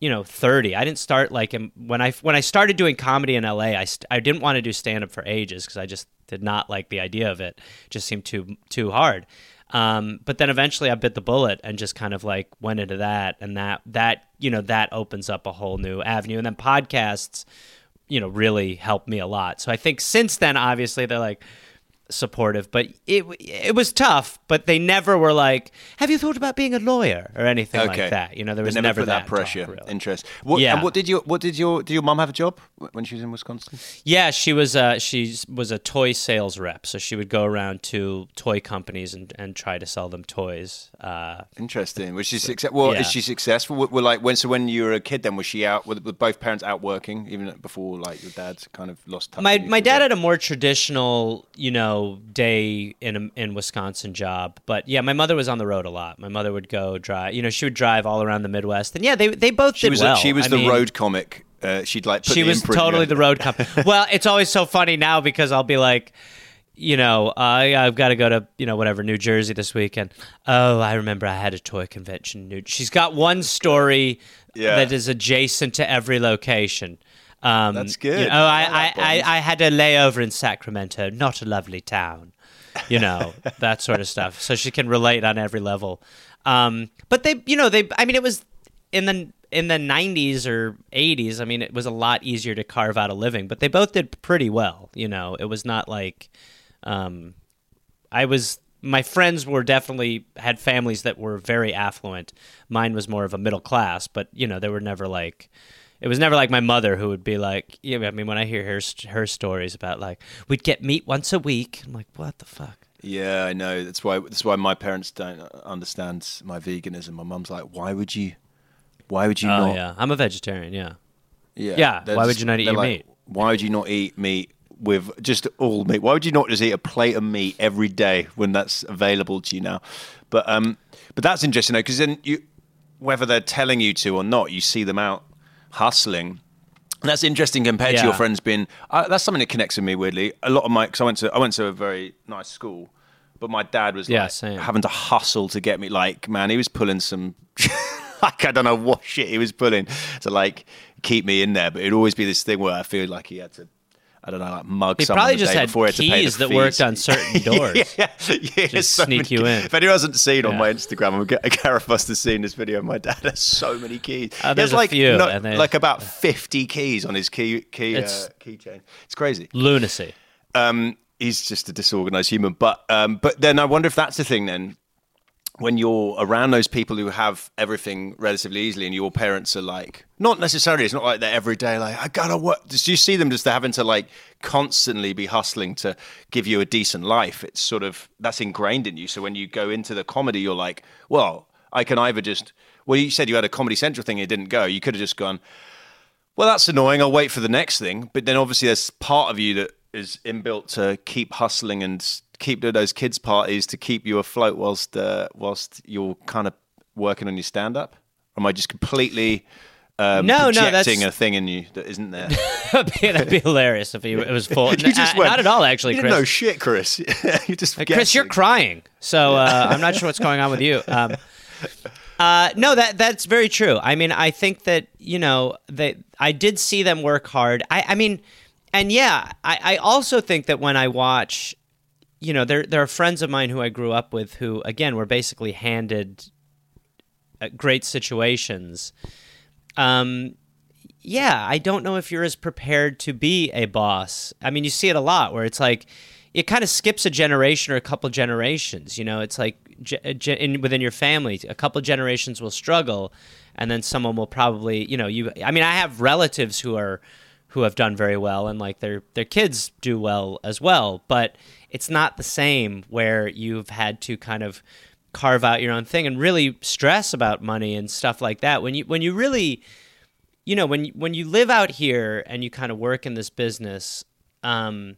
[SPEAKER 5] you know, 30. I didn't start like when I when I started doing comedy in LA, I st- I didn't want to do stand up for ages because I just did not like the idea of it. it just seemed too too hard. Um, but then eventually I bit the bullet and just kind of like went into that and that that you know that opens up a whole new avenue and then podcasts you know really helped me a lot. So I think since then obviously they're like supportive, but it it was tough. But they never were like, "Have you thought about being a lawyer?" or anything
[SPEAKER 3] Okay.
[SPEAKER 5] like that. You know, there was
[SPEAKER 3] never,
[SPEAKER 5] never,
[SPEAKER 3] that,
[SPEAKER 5] talk,
[SPEAKER 3] pressure.
[SPEAKER 5] really.
[SPEAKER 3] Interest. What,
[SPEAKER 5] Yeah.
[SPEAKER 3] And what did your what did your did your mum have a job when she was in Wisconsin?
[SPEAKER 5] Yeah, she was a she was a toy sales rep, so she would go around to toy companies and, and try to sell them toys. Uh,
[SPEAKER 3] Interesting. Was she success? Well,
[SPEAKER 5] yeah.
[SPEAKER 3] is she successful? Were, were like when so when you were a kid, then was she out? Were, were both parents out working even before like your dad kind of lost touch?
[SPEAKER 5] my my dad had a more traditional, you know, day in a, in Wisconsin job, but yeah, my mother was on the road a lot. My mother would go drive, you know, she would drive all around the Midwest, and yeah, they they both
[SPEAKER 3] She
[SPEAKER 5] did
[SPEAKER 3] was
[SPEAKER 5] well.
[SPEAKER 3] a, she was
[SPEAKER 5] I
[SPEAKER 3] the
[SPEAKER 5] mean,
[SPEAKER 3] road comic. Uh, she'd like put
[SPEAKER 5] she
[SPEAKER 3] the
[SPEAKER 5] was totally the road comic. <laughs> well, it's always so funny now because I'll be like, you know, uh, I've got to go to you know whatever New Jersey this weekend. Oh, I remember I had a toy convention. New- She's got one story
[SPEAKER 3] Yeah.
[SPEAKER 5] that is adjacent to every location. Um,
[SPEAKER 3] That's
[SPEAKER 5] you
[SPEAKER 3] good.
[SPEAKER 5] know,
[SPEAKER 3] I
[SPEAKER 5] I, I, I. I had a layover in Sacramento, not a lovely town. You know <laughs> that sort of stuff. So she can relate on every level. Um, but they, you know, they. I mean, it was in the in the 90s or 80s. I mean, it was a lot easier to carve out a living. But they both did pretty well. You know, it was not like um, I was. My friends were definitely had families that were very affluent. Mine was more of a middle class, but you know, they were never like. It was never like my mother who would be like, yeah. I mean, when I hear her her stories about like we'd get meat once a week, I'm like, what the fuck?
[SPEAKER 3] Yeah, I know. That's why. That's why my parents don't understand my veganism. My mum's like, "Why would you? Why would you
[SPEAKER 5] oh
[SPEAKER 3] not?"
[SPEAKER 5] yeah, I'm a vegetarian. Yeah.
[SPEAKER 3] Yeah.
[SPEAKER 5] Yeah, why would you not eat
[SPEAKER 3] like,
[SPEAKER 5] meat?
[SPEAKER 3] Why would you not eat meat with just all meat? Why would you not just eat a plate of meat every day when that's available to you now? But um, but that's interesting though, because then you, whether they're telling you to or not, you see them out hustling. And that's interesting compared to your
[SPEAKER 5] Yeah.
[SPEAKER 3] friends being. Uh, that's something that connects with me weirdly. A lot of my, because I went to I went to a very nice school, but my dad was
[SPEAKER 5] Yeah,
[SPEAKER 3] like
[SPEAKER 5] same.
[SPEAKER 3] having to hustle to get me. Like man, he was pulling some. <laughs> like I don't know what shit he was pulling to like keep me in there, but it'd always be this thing where I feel like he had to. I don't know, like mug
[SPEAKER 5] He
[SPEAKER 3] someone
[SPEAKER 5] probably just
[SPEAKER 3] day
[SPEAKER 5] had
[SPEAKER 3] before he to pay the
[SPEAKER 5] keys that worked on certain <laughs> doors.
[SPEAKER 3] yeah, yeah,
[SPEAKER 5] Just
[SPEAKER 3] so
[SPEAKER 5] sneak
[SPEAKER 3] many-
[SPEAKER 5] you in.
[SPEAKER 3] If anyone hasn't seen on my Instagram, I'm <laughs> Gareth must have seen this video. My dad has so many keys.
[SPEAKER 5] Uh,
[SPEAKER 3] he
[SPEAKER 5] there's
[SPEAKER 3] like
[SPEAKER 5] few,
[SPEAKER 3] no-
[SPEAKER 5] and they-
[SPEAKER 3] like about 50 keys on his key key uh,
[SPEAKER 5] It's-
[SPEAKER 3] keychain. It's crazy.
[SPEAKER 5] Lunacy.
[SPEAKER 3] Um, he's just a disorganized human. But um, but then I wonder if that's the thing then. When you're around those people who have everything relatively easily, and your parents are like, not necessarily, it's not like they're every day like, I gotta work. do you see them just having to like constantly be hustling to give you a decent life. It's sort of that's ingrained in you. So when you go into the comedy, you're like, well, I can either just, well, you said you had a Comedy Central thing, and it didn't go. You could have just gone, well, that's annoying. I'll wait for the next thing. But then obviously there's part of you that is inbuilt to keep hustling and keep doing those kids parties to keep you afloat whilst uh, whilst you're kind of working on your stand up. Am I just completely um,
[SPEAKER 5] No, no, that's-
[SPEAKER 3] a thing in you that isn't there? <laughs>
[SPEAKER 5] That'd be, that'd be hilarious if he, it was full. <laughs>
[SPEAKER 3] you just
[SPEAKER 5] Uh,
[SPEAKER 3] went,
[SPEAKER 5] not at all, actually,
[SPEAKER 3] you
[SPEAKER 5] Chris.
[SPEAKER 3] know shit, Chris. <laughs> you just
[SPEAKER 5] Hey, Chris, you're crying, so uh, I'm not sure what's going on with you. Um, uh, no, that that's very true. I mean, I think that you know they. I did see them work hard. I, I mean, and yeah, I, I also think that when I watch, you know, there there are friends of mine who I grew up with who, again, were basically handed uh, great situations. Um, yeah, I don't know if you're as prepared to be a boss. I mean, you see it a lot where it's like it kind of skips a generation or a couple generations. You know, it's like ge- in, within your family. A couple generations will struggle, and then someone will probably, you know, you. I mean, I have relatives who are who have done very well, and like their their kids do well as well. But it's not the same where you've had to kind of carve out your own thing and really stress about money and stuff like that. When you when you really you know when when you live out here and you kind of work in this business um,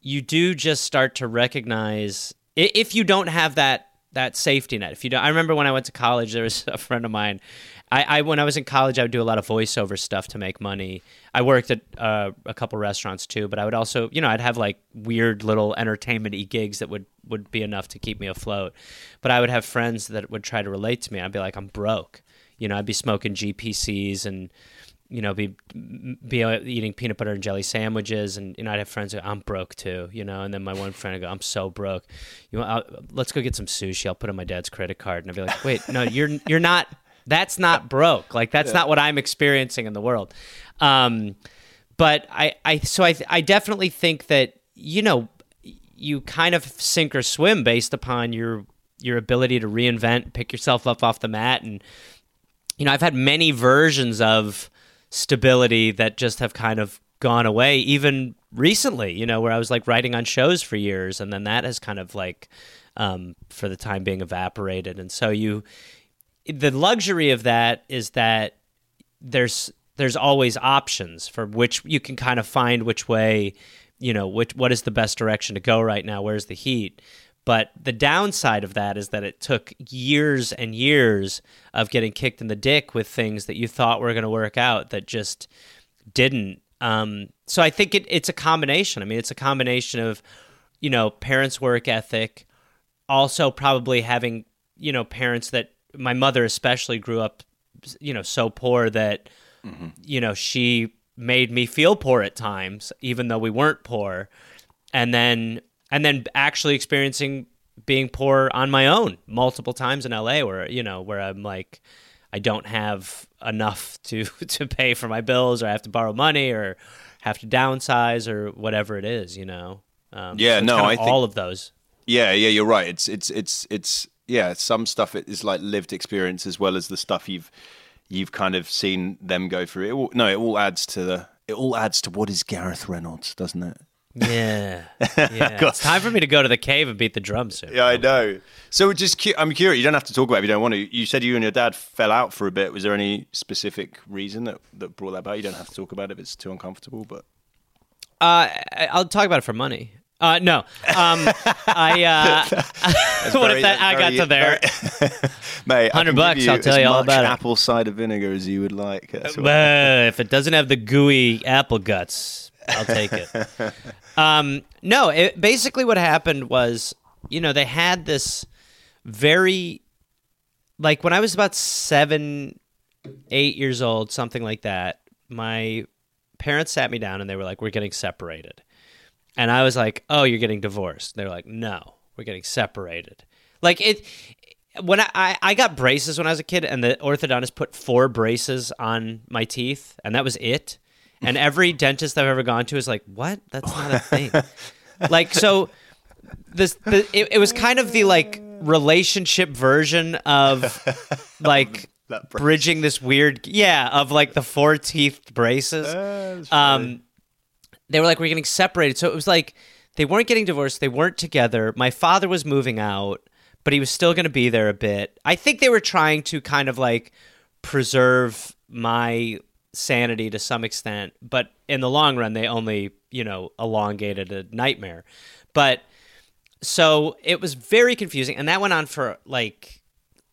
[SPEAKER 5] you do just start to recognize if you don't have that that safety net if you don't i remember when i went to college there was <laughs> a friend of mine I, I when i was in college i would do a lot of voiceover stuff to make money. I worked at uh, a couple restaurants too but i would also you know i'd have like weird little entertainment gigs that would would be enough to keep me afloat. But i would have friends that would try to relate to me. I'd be like i'm broke. You know i'd be smoking GPCs and you know, be be eating peanut butter and jelly sandwiches, and you know, I'd have friends who I'm broke too, you know, and then my one friend would go, I'm so broke, you know, I'll, let's go get some sushi. I'll put in my dad's credit card, and I'd be like, wait, no, you're you're not. That's not broke. Like that's yeah. not what I'm experiencing in the world. Um, but I, I, so I, I definitely think that you know, you kind of sink or swim based upon your your ability to reinvent, pick yourself up off the mat, and you know, I've had many versions of stability that just have kind of gone away even recently you know where i was like writing on shows for years and then that has kind of like um, for the time being evaporated and so you the luxury of that is that there's there's always options for which you can kind of find which way you know which what is the best direction to go right now where's the heat but the downside of that is that it took years and years of getting kicked in the dick with things that you thought were going to work out that just didn't. Um, so I think it, it's a combination. I mean, it's a combination of, you know, parents' work ethic, also probably having, you know, parents that my mother especially grew up, you know, so poor that, mm-hmm. you know, she made me feel poor at times, even though we weren't poor. And then and then actually experiencing being poor on my own multiple times in LA where you know where I'm like I don't have enough <laughs> to to pay for my bills or I have to borrow money or have to downsize or whatever it is you know
[SPEAKER 3] um, yeah so no
[SPEAKER 5] I
[SPEAKER 3] think,
[SPEAKER 5] all of those
[SPEAKER 3] yeah yeah you're right it's it's it's it's yeah some stuff is like lived experience as well as the stuff you've you've kind of seen them go through it all, no it all adds to the it all adds to what is Gareth Reynolds doesn't it
[SPEAKER 5] yeah, <laughs> yeah. it's time for me to go to the cave and beat the drums soon.
[SPEAKER 3] Yeah, I know. So just cu- I'm curious. You don't have to talk about it if you don't want to. You said you and your dad fell out for a bit. Was there any specific reason that, that brought that about? You don't have to talk about it if it's too uncomfortable. But
[SPEAKER 5] uh, I'll talk about it for money. Uh, no, um, I. Uh, <laughs> what if that, I got to there? <laughs>
[SPEAKER 3] Mate,
[SPEAKER 5] hundred bucks. I'll tell you all about
[SPEAKER 3] apple cider vinegar as you would like.
[SPEAKER 5] Uh, if it doesn't have the gooey apple guts, I'll take it. <laughs> Um, no, it, basically what happened was, you know, they had this very, like when I was about seven, eight years old, something like that. My parents sat me down and they were like, "We're getting separated," and I was like, "Oh, you're getting divorced?" They're like, "No, we're getting separated." Like it. When I, I got braces when I was a kid, and the orthodontist put four braces on my teeth, and that was it and every <laughs> dentist I've ever gone to is like, "What? That's not a thing." <laughs> like so, this the, it, it was kind of the like relationship version of <laughs> like bridging this weird yeah of like the four teeth braces. Uh, um, they were like we're getting separated, so it was like they weren't getting divorced, they weren't together. My father was moving out, but he was still going to be there a bit. I think they were trying to kind of like preserve my sanity to some extent, but in the long run, they only, you know, elongated a nightmare. But so it was very confusing. And that went on for like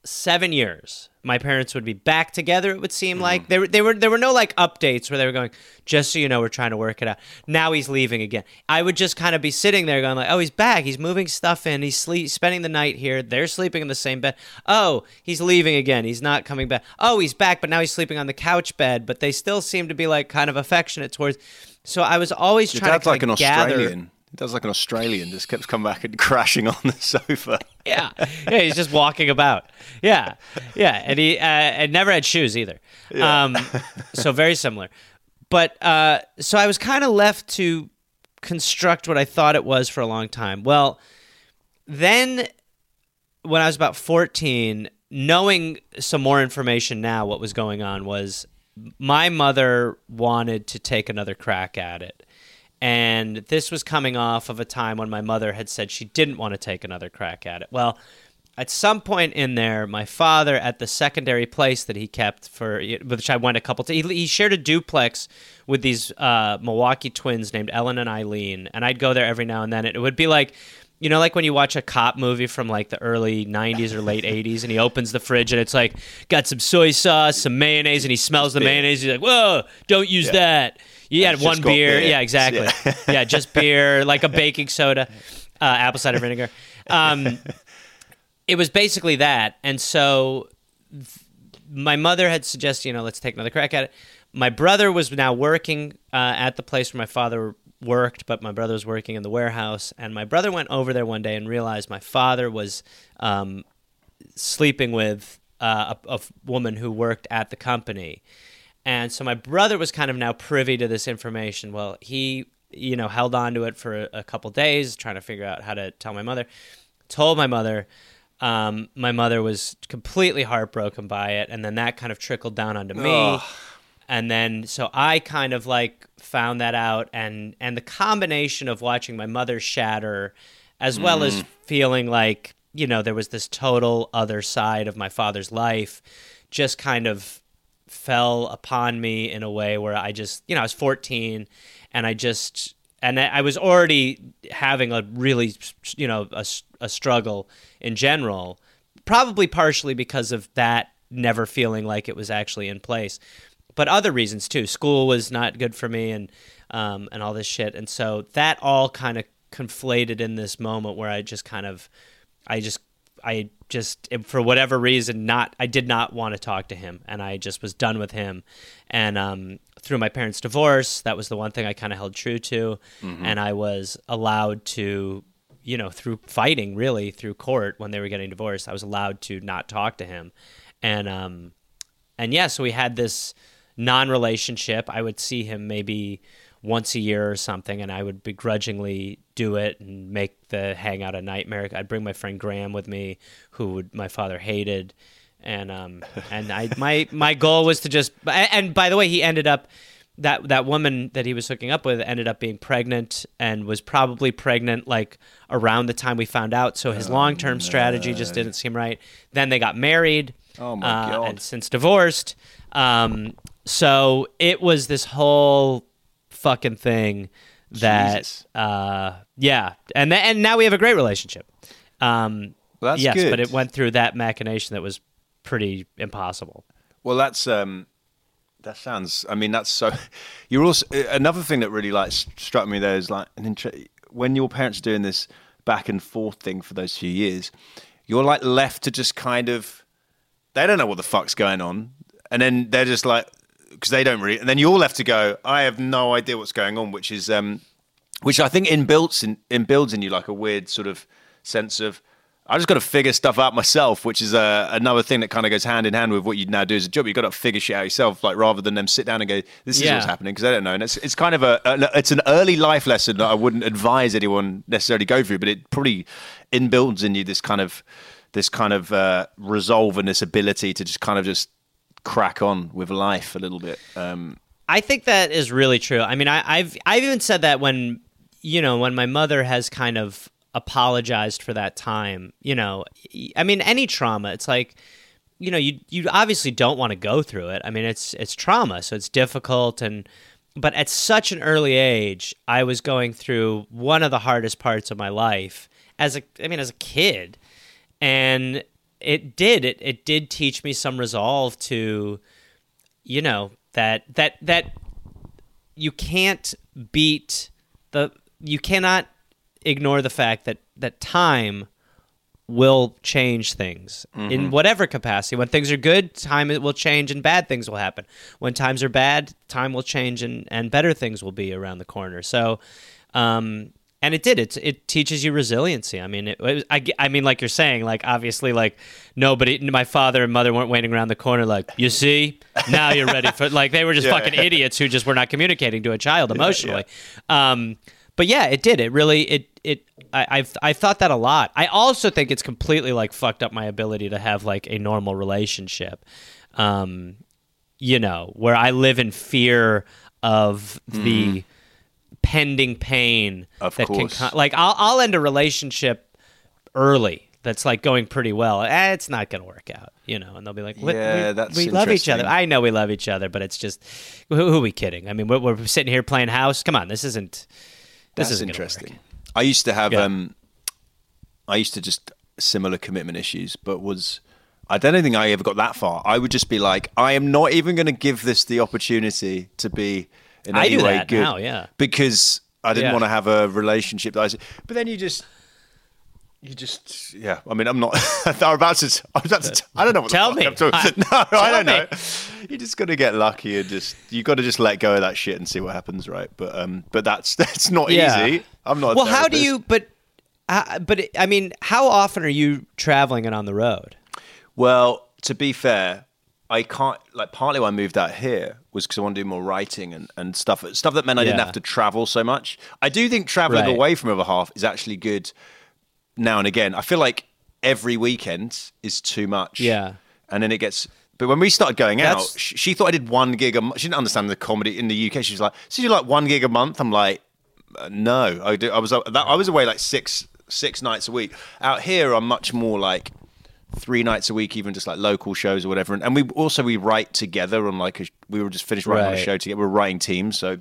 [SPEAKER 5] seven years my parents would be back together it would seem mm-hmm. like. There, they were there were no like updates where they were going just so you know we're trying to work it out. Now he's leaving again. I would just kind of be sitting there going like oh he's back. He's moving stuff in. He's sleep, spending the night here. They're sleeping in the same bed. Oh he's leaving again. He's not coming back. Oh he's back but now he's sleeping on the couch bed. But they still seem to be like kind of affectionate towards so i was always
[SPEAKER 3] Your
[SPEAKER 5] trying
[SPEAKER 3] dad's
[SPEAKER 5] to
[SPEAKER 3] like an
[SPEAKER 5] gather,
[SPEAKER 3] australian does like an Australian, just keeps coming back and <laughs> crashing on the sofa. <laughs>
[SPEAKER 5] yeah, yeah, he's just walking about. Yeah, yeah, and he uh, and never had shoes either. Yeah. Um, so very similar. But uh, so I was kind of left to construct what I thought it was for a long time. Well, then when I was about 14, knowing some more information now, what was going on was my mother wanted to take another crack at it. And this was coming off of a time when my mother had said she didn't want to take another crack at it. Well, at some point in there, my father, at the secondary place that he kept for, which I went a couple times, he, he shared a duplex with these uh, Milwaukee twins named Ellen and Eileen, and I'd go there every now and then. It would be like, you know, like when you watch a cop movie from like the early '90s or late '80s, and he opens the fridge and it's like got some soy sauce, some mayonnaise, and he smells the mayonnaise. He's like, "Whoa, don't use that." You had one beer.
[SPEAKER 3] beer.
[SPEAKER 5] yeah, exactly.
[SPEAKER 3] Yeah. <laughs>
[SPEAKER 5] Yeah. just beer, like a <laughs> baking soda, uh, apple cider vinegar. Um, it was basically that. And so th- my mother had suggested, you know, let's take another crack at it. My brother was now working uh, at the place where my father worked, but my brother was working in the warehouse. And my brother went over there one day and realized my father was um, sleeping with uh, a, a woman who worked at the company. And so my brother was kind of now privy to this information. Well, he, you know, held on to it for a, a couple days, trying to figure out how to tell my mother. Told my mother. Um, my mother was completely heartbroken by it, and then that kind of trickled down onto me.
[SPEAKER 3] Ugh.
[SPEAKER 5] And then so I kind of like found that out, and and the combination of watching my mother shatter, as well as
[SPEAKER 3] Mm.
[SPEAKER 5] feeling like you know there was this total other side of my father's life, just kind of fell upon me in a way where I just, you know, I was 14 and I just, and I was already having a really, you know, a struggle in general, probably partially because of that never feeling like it was actually in place, but other reasons too. School was not good for me and, um, and all this shit. And so that all kind of conflated in this moment where I just kind of, I just I just for whatever reason not I did not want to talk to him and I just was done with him. And um, through my parents divorce that was the one thing I kind of held true to.
[SPEAKER 3] Mhm.
[SPEAKER 5] and I was allowed to you know through fighting really through court when they were getting divorced I was allowed to not talk to him. And um and yeah so we had this non-relationship. I would see him maybe once a year or something and I would begrudgingly do it and make the hangout a nightmare. I'd bring my friend Graham with me who would my father hated and um <laughs> and I my my goal was to just and by the way he ended up that that woman that he was hooking up with ended up being pregnant and was probably pregnant like around the time we found out so his long-term strategy just didn't seem right. Then they got married
[SPEAKER 3] Oh my
[SPEAKER 5] uh,
[SPEAKER 3] God.
[SPEAKER 5] and since divorced. Um, so it was this whole fucking thing that, uh, yeah, and th- and now we have a great relationship. Um,
[SPEAKER 3] Well, that's
[SPEAKER 5] yes,
[SPEAKER 3] good.
[SPEAKER 5] but it went through that machination that was pretty impossible.
[SPEAKER 3] Well, that's um, that sounds. I mean, that's so. <laughs> You're also another thing that really like struck me there is like an inter- when your parents are doing this back and forth thing for those few years, you're like left to just kind of. They don't know what the fuck's going on, and then they're just like because they don't really, and then you're left to go. I have no idea what's going on, which is um, which I think inbuilds in, inbuilds in you like a weird sort of sense of I just got to figure stuff out myself, which is uh, another thing that kind of goes hand in hand with what you now do as a job. You've got to figure shit out yourself, like rather than them sit down and go, "This is
[SPEAKER 5] Yeah.
[SPEAKER 3] what's happening," because they don't know. And it's it's kind of a, a it's an early life lesson that I wouldn't advise anyone necessarily go through, but it probably inbuilds in you this kind of this kind of uh, resolve and this ability to just kind of just crack on with life a little bit. Um,
[SPEAKER 5] I think that is really true. I mean, I, I've I've even said that when you know when my mother has kind of apologized for that time. You know, I mean, any trauma, it's like you know, you you obviously don't want to go through it. I mean, it's it's trauma, so it's difficult and. But at such an early age, I was going through one of the hardest parts of my life as a I mean as a kid. And it did. It it did teach me some resolve to you know that that that you can't beat the you cannot ignore the fact that that time will change things in
[SPEAKER 3] Mhm.
[SPEAKER 5] whatever capacity. When things are good time it will change and bad things will happen. When times are bad time will change and and better things will be around the corner. So um and it did it it teaches you resiliency i mean it, I, I mean like you're saying like obviously like nobody my father and mother weren't waiting around the corner like you see now you're ready for like they were just <laughs>
[SPEAKER 3] Yeah.
[SPEAKER 5] fucking idiots who just were not communicating to a child emotionally um but yeah, it did. It really it it I, I've I thought that a lot. I also think it's completely like fucked up my ability to have like a normal relationship. Um, you know, where I live in fear of the pending pain.
[SPEAKER 3] Of
[SPEAKER 5] that
[SPEAKER 3] course.
[SPEAKER 5] can like I'll I'll end a relationship early that's like going pretty well. Eh, it's not going to work out, you know. And they'll be like,
[SPEAKER 3] Yeah,
[SPEAKER 5] we,
[SPEAKER 3] that's
[SPEAKER 5] we love each other. I know we love each other, but it's just who, who are we kidding? I mean, we're, we're sitting here playing house. Come on, this isn't this isn't
[SPEAKER 3] interesting. I used to have
[SPEAKER 5] Yeah.
[SPEAKER 3] um, I used to just similar commitment issues, but was I don't think I ever got that far. I would just be like, I am not even going to give this the opportunity to be in
[SPEAKER 5] I
[SPEAKER 3] any
[SPEAKER 5] do
[SPEAKER 3] way
[SPEAKER 5] that
[SPEAKER 3] good
[SPEAKER 5] now, yeah.
[SPEAKER 3] because I didn't
[SPEAKER 5] Yeah.
[SPEAKER 3] want to have a relationship that I. But then you just. You just, yeah. I mean, I'm not. <laughs> I'm about to. I'm about to. I don't know what.
[SPEAKER 5] Tell me.
[SPEAKER 3] I'm talking. <laughs>
[SPEAKER 5] I- <laughs>
[SPEAKER 3] no, I don't
[SPEAKER 5] me.
[SPEAKER 3] know. You just got to get lucky and just. You got to just let go of that shit and see what happens, right? But um, but that's that's not
[SPEAKER 5] Yeah.
[SPEAKER 3] easy. I'm not.
[SPEAKER 5] Well, how do you? But uh, but I mean, how often are you traveling and on the road?
[SPEAKER 3] Well, to be fair, I can't. Like, partly why I moved out here was because I want to do more writing and, and stuff. Stuff that meant I didn't have to travel so much. I do think traveling
[SPEAKER 5] Right.
[SPEAKER 3] away from other half is actually good now and again. I feel like every weekend is too much.
[SPEAKER 5] Yeah.
[SPEAKER 3] and then it gets. But when we started going out, she, she thought I did one gig a month. She didn't understand the comedy in the UK. She was like, "So you like one gig a month?" I'm like, uh, "No, I do." I was uh, that, I was away like six six nights a week. Out here, I'm much more like three nights a week, even just like local shows or whatever. And, and we also we write together on like a, we were just finished writing on a show together. We're writing teams, so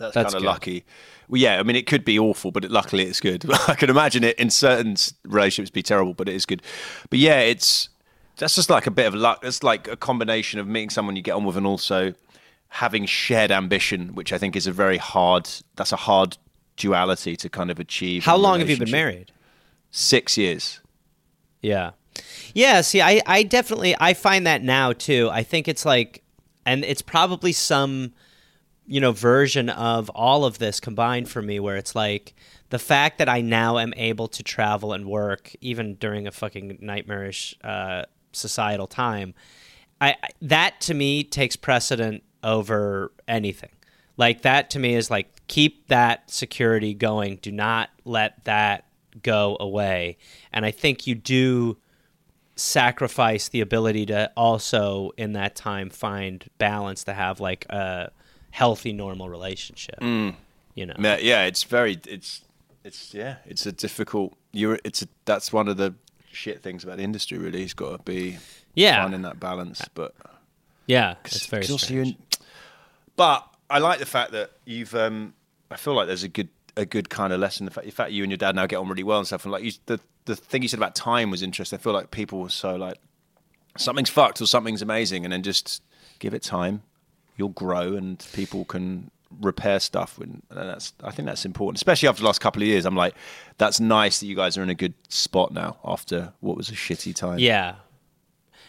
[SPEAKER 3] that's,
[SPEAKER 5] That's
[SPEAKER 3] kind of lucky. Well, yeah, I mean, it could be awful, but it, luckily it's good. <laughs> I can imagine it in certain relationships be terrible, but it is good. But yeah, it's that's just like a bit of luck. It's like a combination of meeting someone you get on with and also having shared ambition, which I think is a very hard. That's a hard duality to kind of achieve.
[SPEAKER 5] How long have you been married?
[SPEAKER 3] Six years.
[SPEAKER 5] Yeah. Yeah, see I I definitely I find that now too. I think it's like and it's probably some you know version of all of this combined for me where it's like the fact that I now am able to travel and work even during a fucking nightmarish uh, societal time I, I that to me takes precedent over anything. Like that to me is like keep that security going. Do not let that go away. And I think you do sacrifice the ability to also in that time find balance to have like a healthy normal relationship. You know.
[SPEAKER 3] Yeah, it's very, it's, it's, yeah, it's a difficult. You're, it's a, that's one of the shit things about the industry. Really, it's got to be
[SPEAKER 5] Yeah.
[SPEAKER 3] finding that balance. But
[SPEAKER 5] Yeah, it's very
[SPEAKER 3] 'cause also
[SPEAKER 5] strange.
[SPEAKER 3] you're in- but I like the fact that you've. um I feel like there's a good, a good kind of lesson. The fact, the fact you and your dad now get on really well and stuff. And like you, the the thing you said about time was interesting. I feel like people were so like something's fucked or something's amazing, and then just give it time. You'll grow, and people can repair stuff. And and that's I think that's important, especially after the last couple of years. I'm like, that's nice that you guys are in a good spot now after what was a shitty time.
[SPEAKER 5] Yeah.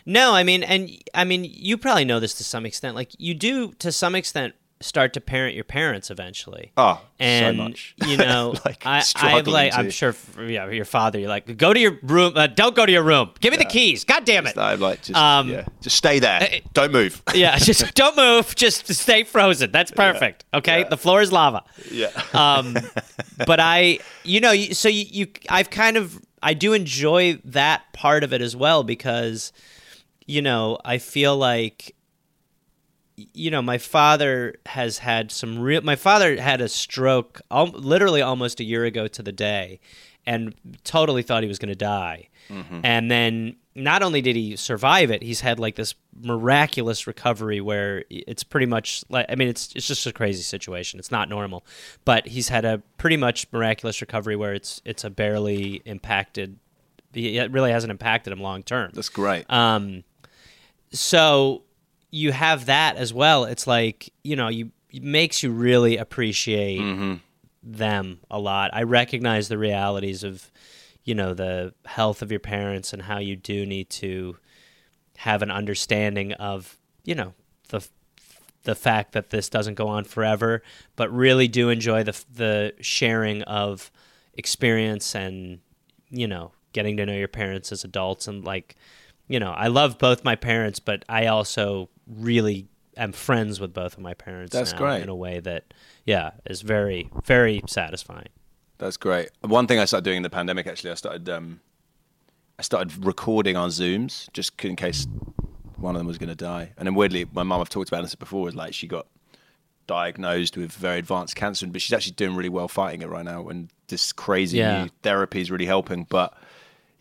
[SPEAKER 5] No, I mean, and I mean, you probably know this to some extent. Like, you do to some extent start to parent your parents eventually.
[SPEAKER 3] Oh, so
[SPEAKER 5] and
[SPEAKER 3] much.
[SPEAKER 5] you know, <laughs>
[SPEAKER 3] Like,
[SPEAKER 5] I,
[SPEAKER 3] struggling
[SPEAKER 5] like,
[SPEAKER 3] to-
[SPEAKER 5] I'm sure, f- yeah, your father. You're like, go to your room. Uh, don't go to your room. Give me the keys. God damn it.
[SPEAKER 3] I'm like, just
[SPEAKER 5] Um,
[SPEAKER 3] yeah, just stay there. Don't move. <laughs>
[SPEAKER 5] yeah, just <laughs> don't move. Just stay frozen. That's perfect. Okay, the floor is lava.
[SPEAKER 3] yeah.
[SPEAKER 5] Um, but I, you know, so you, you, I've kind of, I do enjoy that part of it as well because, you know, I feel like, you know, my father has had some real. My father had a stroke, al- literally almost a year ago to the day, and totally thought he was going to die. And then not only did he survive it, he's had like this miraculous recovery where it's pretty much like I mean it's it's just a crazy situation. It's not normal, but he's had a pretty much miraculous recovery where it's it's a barely impacted. It really hasn't impacted him long term.
[SPEAKER 3] That's great.
[SPEAKER 5] Um, so you have that as well. It's like you know, you it makes you really appreciate mm-hmm. them a lot. I recognize the realities of you know the health of your parents and how you do need to have an understanding of you know the the fact that this doesn't go on forever, but really do enjoy the the sharing of experience and you know getting to know your parents as adults and like you know I love both my parents, but I also really am friends with both of my parents.
[SPEAKER 3] That's
[SPEAKER 5] now
[SPEAKER 3] great.
[SPEAKER 5] in a way that yeah is very very satisfying.
[SPEAKER 3] That's great. One thing I started doing in the pandemic, actually, I started um, I started recording on Zooms just in case one of them was going to die. And then weirdly, my mum, I've talked about this before, is like she got diagnosed with very advanced cancer, but she's actually doing really well fighting it right now. And this crazy
[SPEAKER 5] Yeah.
[SPEAKER 3] new therapy is really helping. But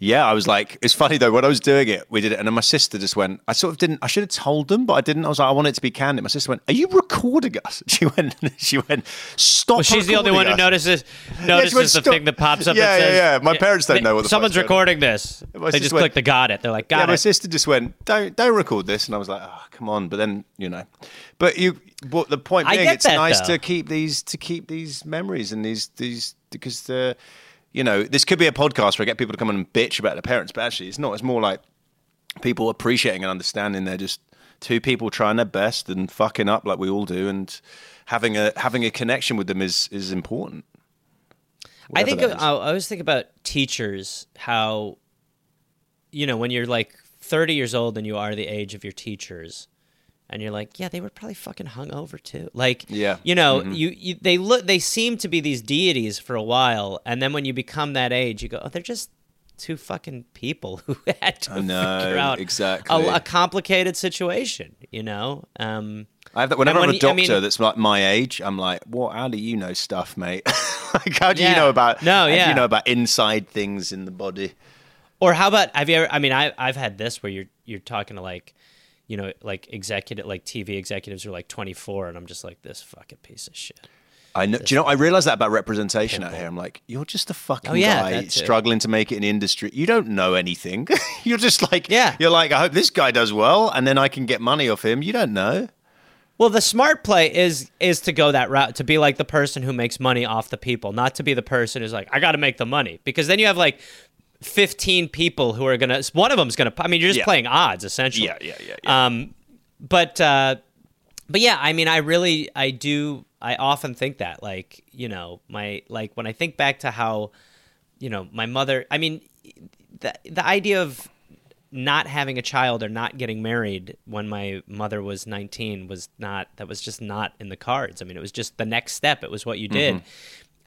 [SPEAKER 3] yeah, I was like, it's funny though. When I was doing it, we did it, and then my sister just went. I sort of didn't. I should have told them, but I didn't. I was like, I want it to be candid. My sister went, "Are you recording us?" <laughs> She went. <laughs> She went. Stop.
[SPEAKER 5] Well, she's the only one
[SPEAKER 3] recording
[SPEAKER 5] who
[SPEAKER 3] us."
[SPEAKER 5] notices notices
[SPEAKER 3] went,
[SPEAKER 5] the thing that pops up.
[SPEAKER 3] Yeah, yeah,
[SPEAKER 5] says,
[SPEAKER 3] yeah. My parents don't know what the
[SPEAKER 5] someone's
[SPEAKER 3] going
[SPEAKER 5] recording this.
[SPEAKER 3] My
[SPEAKER 5] they just
[SPEAKER 3] went,
[SPEAKER 5] click the got it. They're like,
[SPEAKER 3] yeah,
[SPEAKER 5] got
[SPEAKER 3] my sister just went, "Don't don't record this," and I was like, "Oh, come on!" But then you know, but you, but the point being, it's
[SPEAKER 5] that,
[SPEAKER 3] nice
[SPEAKER 5] though.
[SPEAKER 3] to keep these to keep these memories and these these because the, you know, this could be a podcast where I get people to come in and bitch about their parents, but actually, it's not. It's more like people appreciating and understanding they're just two people trying their best and fucking up like we all do, and having a having a connection with them is is important.
[SPEAKER 5] I think I always think about teachers how you know when you're like 30 years old and you are the age of your teachers and you're like yeah they were probably fucking hungover too like
[SPEAKER 3] Yeah.
[SPEAKER 5] you know
[SPEAKER 3] Mhm.
[SPEAKER 5] you, you they look they seem to be these deities for a while and then when you become that age you go oh they're just two fucking people <laughs> who had to
[SPEAKER 3] know,
[SPEAKER 5] figure out
[SPEAKER 3] exactly.
[SPEAKER 5] a, a complicated situation you know um
[SPEAKER 3] I have that whenever
[SPEAKER 5] and
[SPEAKER 3] I'm
[SPEAKER 5] when
[SPEAKER 3] a
[SPEAKER 5] you- I
[SPEAKER 3] doctor
[SPEAKER 5] mean-
[SPEAKER 3] that's like my age, I'm like, what? How do you know stuff, mate? <laughs> like, how do you know about?
[SPEAKER 5] No,
[SPEAKER 3] how do
[SPEAKER 5] yeah.
[SPEAKER 3] you know about inside things in the body?
[SPEAKER 5] Or how about have you ever? I mean, I I've had this where you're you're talking to like, you know, like executive like TV executives are like 24, and I'm just like this fucking piece of shit.
[SPEAKER 3] I know. Do you know? I realize that about representation out here. I'm like, you're just a fucking
[SPEAKER 5] Oh, yeah,
[SPEAKER 3] guy struggling to make it in industry. You don't know anything. <laughs> you're just like,
[SPEAKER 5] Yeah.
[SPEAKER 3] You're like, I hope this guy does well, and then I can get money off him. You don't know.
[SPEAKER 5] Well, the smart play is is to go that route to be like the person who makes money off the people, not to be the person who's like I got to make the money because then you have like 15 people who are gonna. One of them's gonna. I mean, you're just
[SPEAKER 3] Yeah.
[SPEAKER 5] playing odds essentially.
[SPEAKER 3] Yeah, yeah, yeah, yeah.
[SPEAKER 5] Um, but uh, but yeah, I mean, I really, I do, I often think that, like, you know, my like when I think back to how, you know, my mother. I mean, the the idea of not having a child or not getting married when my mother was 19 was not that was just not in the cards. I mean, it was just the next step. It was what you did.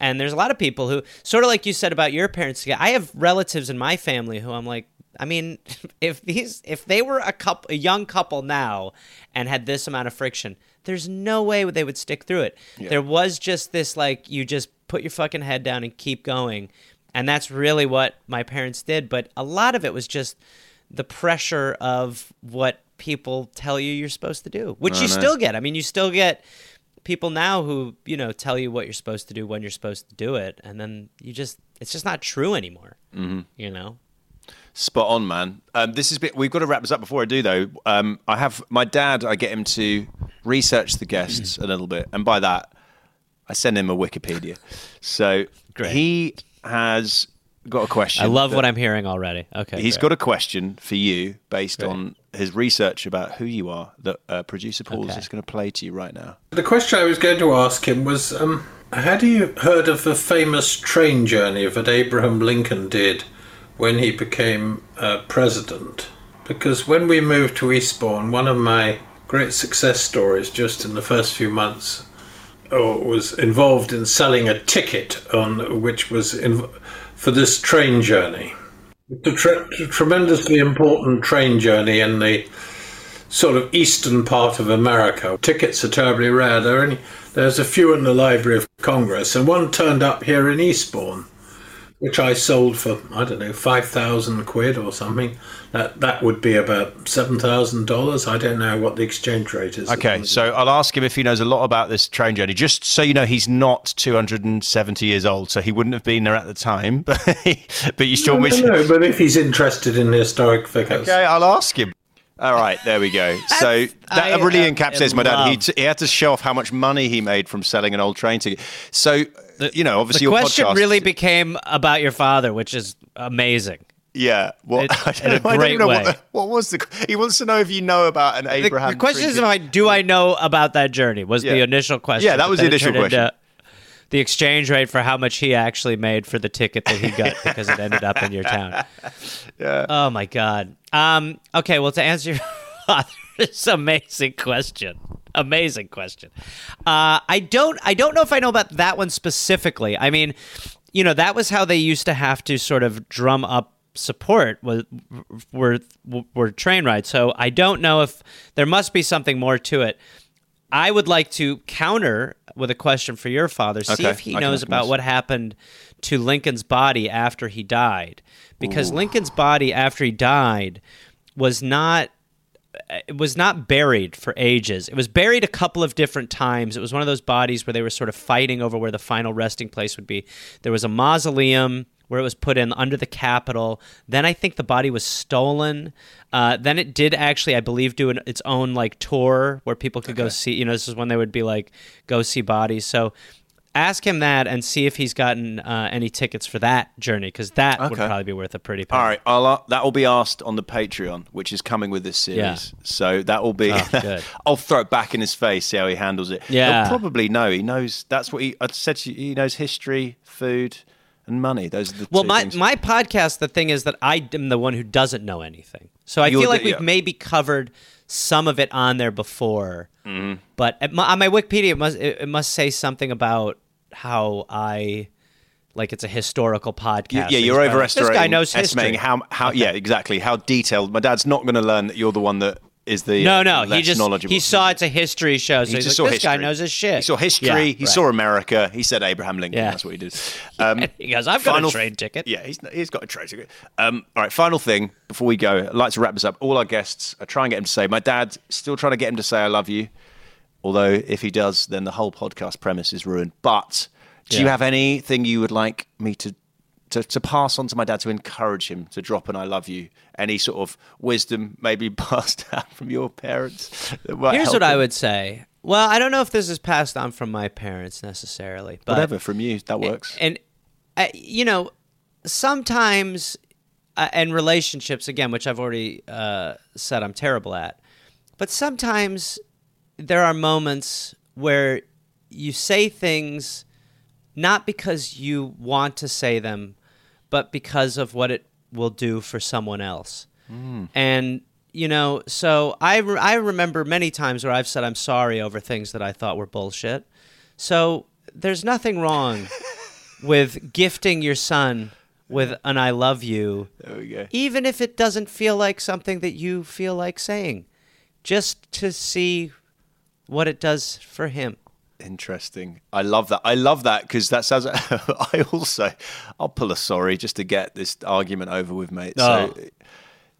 [SPEAKER 5] And there's a lot of people who sort of like you said about your parents. I have relatives in my family who I'm like, I mean, <laughs> if these if they were a couple a young couple now and had this amount of friction, there's no way they would stick through it. There was just this like you just put your fucking head down and keep going. And that's really what my parents did, but a lot of it was just the pressure of what people tell you you're supposed to do, which oh, you still get. I mean, you still get people now who, you know, tell you what you're supposed to do when you're supposed to do it, and then you just it's just not true anymore. Mm-hmm. You know.
[SPEAKER 3] Spot on, man. Um, this is bit. We've got to wrap this up. Before I do, though, um, I have my dad. I get him to research the guests a little bit, and by that, I send him a Wikipedia. <laughs> So
[SPEAKER 5] Great.
[SPEAKER 3] he has got a question.
[SPEAKER 5] I love what I'm hearing already. Okay.
[SPEAKER 3] He's
[SPEAKER 5] great.
[SPEAKER 3] got a question for you based
[SPEAKER 5] Great.
[SPEAKER 3] on his research about who you are that uh, producer Paul's
[SPEAKER 5] Okay.
[SPEAKER 3] is going to play to you right now.
[SPEAKER 4] The question I was going to ask him was um, Had you heard of the famous train journey that Abraham Lincoln did when he became uh, president? Because when we moved to Eastbourne, one of my great success stories just in the first few months uh, was involved in selling a ticket on which was in, for this train journey. It's a tre- tremendously important train journey in the sort of eastern part of America. Tickets are terribly rare. There only, there's a few in the Library of Congress, and one turned up here in Eastbourne, which I sold for I don't know five thousand quid or something. That that would be about seven thousand dollars. I don't know what the exchange rate is.
[SPEAKER 3] Okay, so I'll ask him if he knows a lot about this train journey. Just so you know, he's not 270 years old, so he wouldn't have been there at the time. <laughs> But but you still
[SPEAKER 4] I
[SPEAKER 3] wish.
[SPEAKER 4] don't know, but if he's interested in historic figures,
[SPEAKER 3] Okay, I'll ask him. All right, there we go. <laughs> So that
[SPEAKER 5] I
[SPEAKER 3] really
[SPEAKER 5] am
[SPEAKER 3] uh,
[SPEAKER 5] encapsulates
[SPEAKER 3] my dad. He, t- he had to show off how much money he made from selling an old train ticket. So you know, obviously
[SPEAKER 5] The
[SPEAKER 3] your
[SPEAKER 5] question
[SPEAKER 3] podcast,
[SPEAKER 5] really became about your father, which is amazing.
[SPEAKER 3] yeah. well,
[SPEAKER 5] it- <laughs>
[SPEAKER 3] I don't
[SPEAKER 5] in a
[SPEAKER 3] know- I don't know
[SPEAKER 5] way.
[SPEAKER 3] What, what was the? He wants to know if you know about an Abraham.
[SPEAKER 5] the question is. I do I know about that journey? Was the initial question?
[SPEAKER 3] Yeah, that was the initial question.
[SPEAKER 5] The exchange rate for how much he actually made for the ticket that he got <laughs> because it ended up in your town. <laughs>
[SPEAKER 3] Yeah.
[SPEAKER 5] Oh my god. Um. Okay. Well, to answer your <laughs> father's amazing question. Amazing question. Uh, I don't. I don't know if I know about that one specifically. I mean, you know, that was how they used to have to sort of drum up support was were were train rides. So I don't know if there must be something more to it. I would like to counter with a question for your father. See
[SPEAKER 3] Okay,
[SPEAKER 5] if he
[SPEAKER 3] I
[SPEAKER 5] knows about what happened to Lincoln's body after he died. Because Lincoln's body after he died was not it was not buried for ages. It was buried a couple of different times. It was one of those bodies where they were sort of fighting over where the final resting place would be. There was a mausoleum where it was put in under the Capitol. Then I think the body was stolen. Uh, then it did actually, I believe, do an, its own like tour where people could go see. You know, this is when they would be like go see bodies. So ask him that and see if he's gotten uh, any tickets for that journey because that would probably be worth a pretty penny.
[SPEAKER 3] All right, I'll, uh, that will be asked on the Patreon, which is coming with this series.
[SPEAKER 5] Yeah.
[SPEAKER 3] So that will be.
[SPEAKER 5] Oh. <laughs>
[SPEAKER 3] I'll throw it back in his face, see how he handles it.
[SPEAKER 5] Yeah.
[SPEAKER 3] He'll probably know. He knows. That's what he. I said to you, he knows history, food, and money. Those are the
[SPEAKER 5] Well,
[SPEAKER 3] two
[SPEAKER 5] my
[SPEAKER 3] things.
[SPEAKER 5] my podcast, the thing is that I am the one who doesn't know anything. So I
[SPEAKER 3] You're
[SPEAKER 5] feel like
[SPEAKER 3] the-
[SPEAKER 5] we've
[SPEAKER 3] yeah.
[SPEAKER 5] maybe covered some of it on there before.
[SPEAKER 3] Mm-hmm.
[SPEAKER 5] But my, on my Wikipedia, it must it must say something about how I like it's a historical podcast.
[SPEAKER 3] Yeah, you're
[SPEAKER 5] he's probably like,
[SPEAKER 3] overestimating
[SPEAKER 5] This guy knows history.
[SPEAKER 3] how how yeah exactly how detailed. My dad's not going to learn that you're the one that is the
[SPEAKER 5] no,
[SPEAKER 3] uh,
[SPEAKER 5] no, he just
[SPEAKER 3] knowledgeable.
[SPEAKER 5] he saw it's a history show, so
[SPEAKER 3] He
[SPEAKER 5] he's
[SPEAKER 3] just
[SPEAKER 5] like,
[SPEAKER 3] saw
[SPEAKER 5] this guy
[SPEAKER 3] history.
[SPEAKER 5] knows his shit.
[SPEAKER 3] He saw history.
[SPEAKER 5] Yeah,
[SPEAKER 3] he
[SPEAKER 5] right.
[SPEAKER 3] saw America. He said Abraham Lincoln.
[SPEAKER 5] Yeah.
[SPEAKER 3] That's what he did. <laughs> Um,
[SPEAKER 5] he goes, I've got a train ticket.
[SPEAKER 3] Yeah, he's, he's got a train ticket. Um, all right, final thing before we go, I'd like to wrap this up. All our guests, I try and get him to say, my dad, still trying to get him to say, I love you. Although if he does, then the whole podcast premise is ruined. But do you have anything you would like me to, to, to pass on to my dad to encourage him to drop an I love you? Any sort of wisdom maybe <laughs> passed down from your parents?
[SPEAKER 5] Here's what I would say. Well, I don't know if this is passed on from my parents necessarily, but
[SPEAKER 3] Whatever, from you, that works.
[SPEAKER 5] and uh, you know sometimes uh, and relationships again which i've already uh, said i'm terrible at but sometimes there are moments where you say things not because you want to say them but because of what it will do for someone else. Mm. And you know so I, re- I remember many times where i've said i'm sorry over things that i thought were bullshit. So there's nothing wrong <laughs> with gifting your son with an I love you,
[SPEAKER 3] There we go.
[SPEAKER 5] even if it doesn't feel like something that you feel like saying, just to see what it does for him.
[SPEAKER 3] Interesting. I love that. I love that because that sounds. <laughs> I also, I'll pull a sorry just to get this argument over with, mate. So,
[SPEAKER 5] Oh.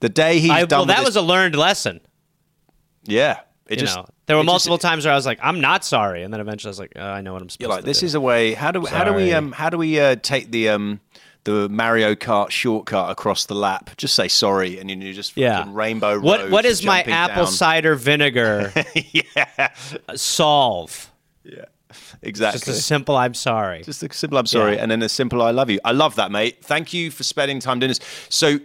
[SPEAKER 3] the day he's
[SPEAKER 5] I,
[SPEAKER 3] done,
[SPEAKER 5] well, that
[SPEAKER 3] this-
[SPEAKER 5] was a learned lesson.
[SPEAKER 3] yeah. It
[SPEAKER 5] You
[SPEAKER 3] just
[SPEAKER 5] know, there were
[SPEAKER 3] it just-
[SPEAKER 5] multiple times where I was like, "I'm not sorry," and then eventually I was like, oh, "I know what I'm supposed
[SPEAKER 3] You're like,
[SPEAKER 5] to
[SPEAKER 3] this
[SPEAKER 5] do."
[SPEAKER 3] is a way. How do how do we um how do we uh, take the um the Mario Kart shortcut across the lap? Just say sorry, and you just
[SPEAKER 5] yeah.
[SPEAKER 3] rainbow.
[SPEAKER 5] What what is my apple
[SPEAKER 3] down.
[SPEAKER 5] cider vinegar <laughs>
[SPEAKER 3] yeah,
[SPEAKER 5] solve?
[SPEAKER 3] yeah, exactly.
[SPEAKER 5] Just a simple "I'm sorry."
[SPEAKER 3] Just a simple I'm sorry,
[SPEAKER 5] Yeah.
[SPEAKER 3] and then a simple I love you. I love that, mate. Thank you for spending time doing this. So,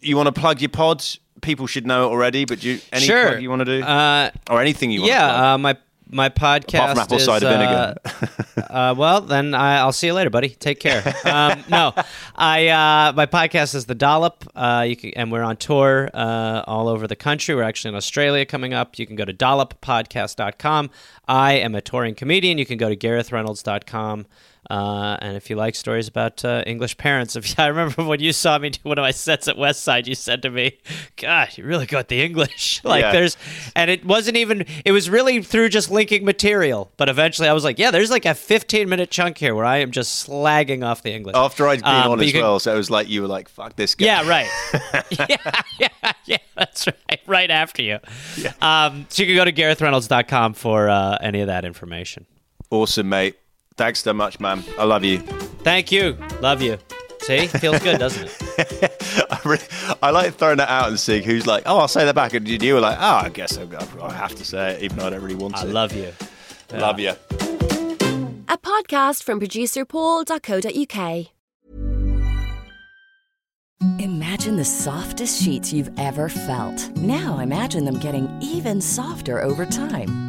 [SPEAKER 3] you want to plug your pod? People should know it already, but do you, any
[SPEAKER 5] sure.
[SPEAKER 3] plug you want to do?
[SPEAKER 5] Uh,
[SPEAKER 3] or anything you want to
[SPEAKER 5] yeah, uh, my my podcast
[SPEAKER 3] apple
[SPEAKER 5] is,
[SPEAKER 3] cider
[SPEAKER 5] uh,
[SPEAKER 3] vinegar. <laughs>
[SPEAKER 5] uh, well, then I, I'll see you later, buddy. Take care. Um, <laughs> no, I uh, my podcast is the Dollop. Uh, you can, and we're on tour uh, all over the country. We're actually in Australia coming up. You can go to dolloppodcast.com. I am a touring comedian. You can go to garethreynolds.com. Uh, and if you like stories about uh, English parents, <laughs> if I remember when you saw me do one of my sets at West Side, you said to me, "God, you really got the English." <laughs> like
[SPEAKER 3] Yeah.
[SPEAKER 5] there's, and it wasn't even. It was really through just linking material. But eventually, I was like, "Yeah, there's like a 15 minute chunk here where I am just slagging off the English."
[SPEAKER 3] After I'd been
[SPEAKER 5] Um,
[SPEAKER 3] on as
[SPEAKER 5] can-
[SPEAKER 3] well, so it was like you were like, "Fuck this guy."
[SPEAKER 5] Yeah, right. <laughs> yeah, yeah, yeah. That's right. Right after you. Um, so you can go to GarethReynolds.com for uh, any of that information.
[SPEAKER 3] Awesome, mate. Thanks so much, man. I love you.
[SPEAKER 5] Thank you. Love you. See, feels good, doesn't it? <laughs>
[SPEAKER 3] I, really, I like throwing that out and seeing who's like, "Oh, I'll say that back," and you were like, "Oh, I guess I, I have to say it, even though I don't really want to."
[SPEAKER 5] I love you. <laughs>
[SPEAKER 3] love you.
[SPEAKER 8] A podcast from producer Paul.co.uk.
[SPEAKER 9] Imagine the softest sheets you've ever felt. Now imagine them getting even softer over time.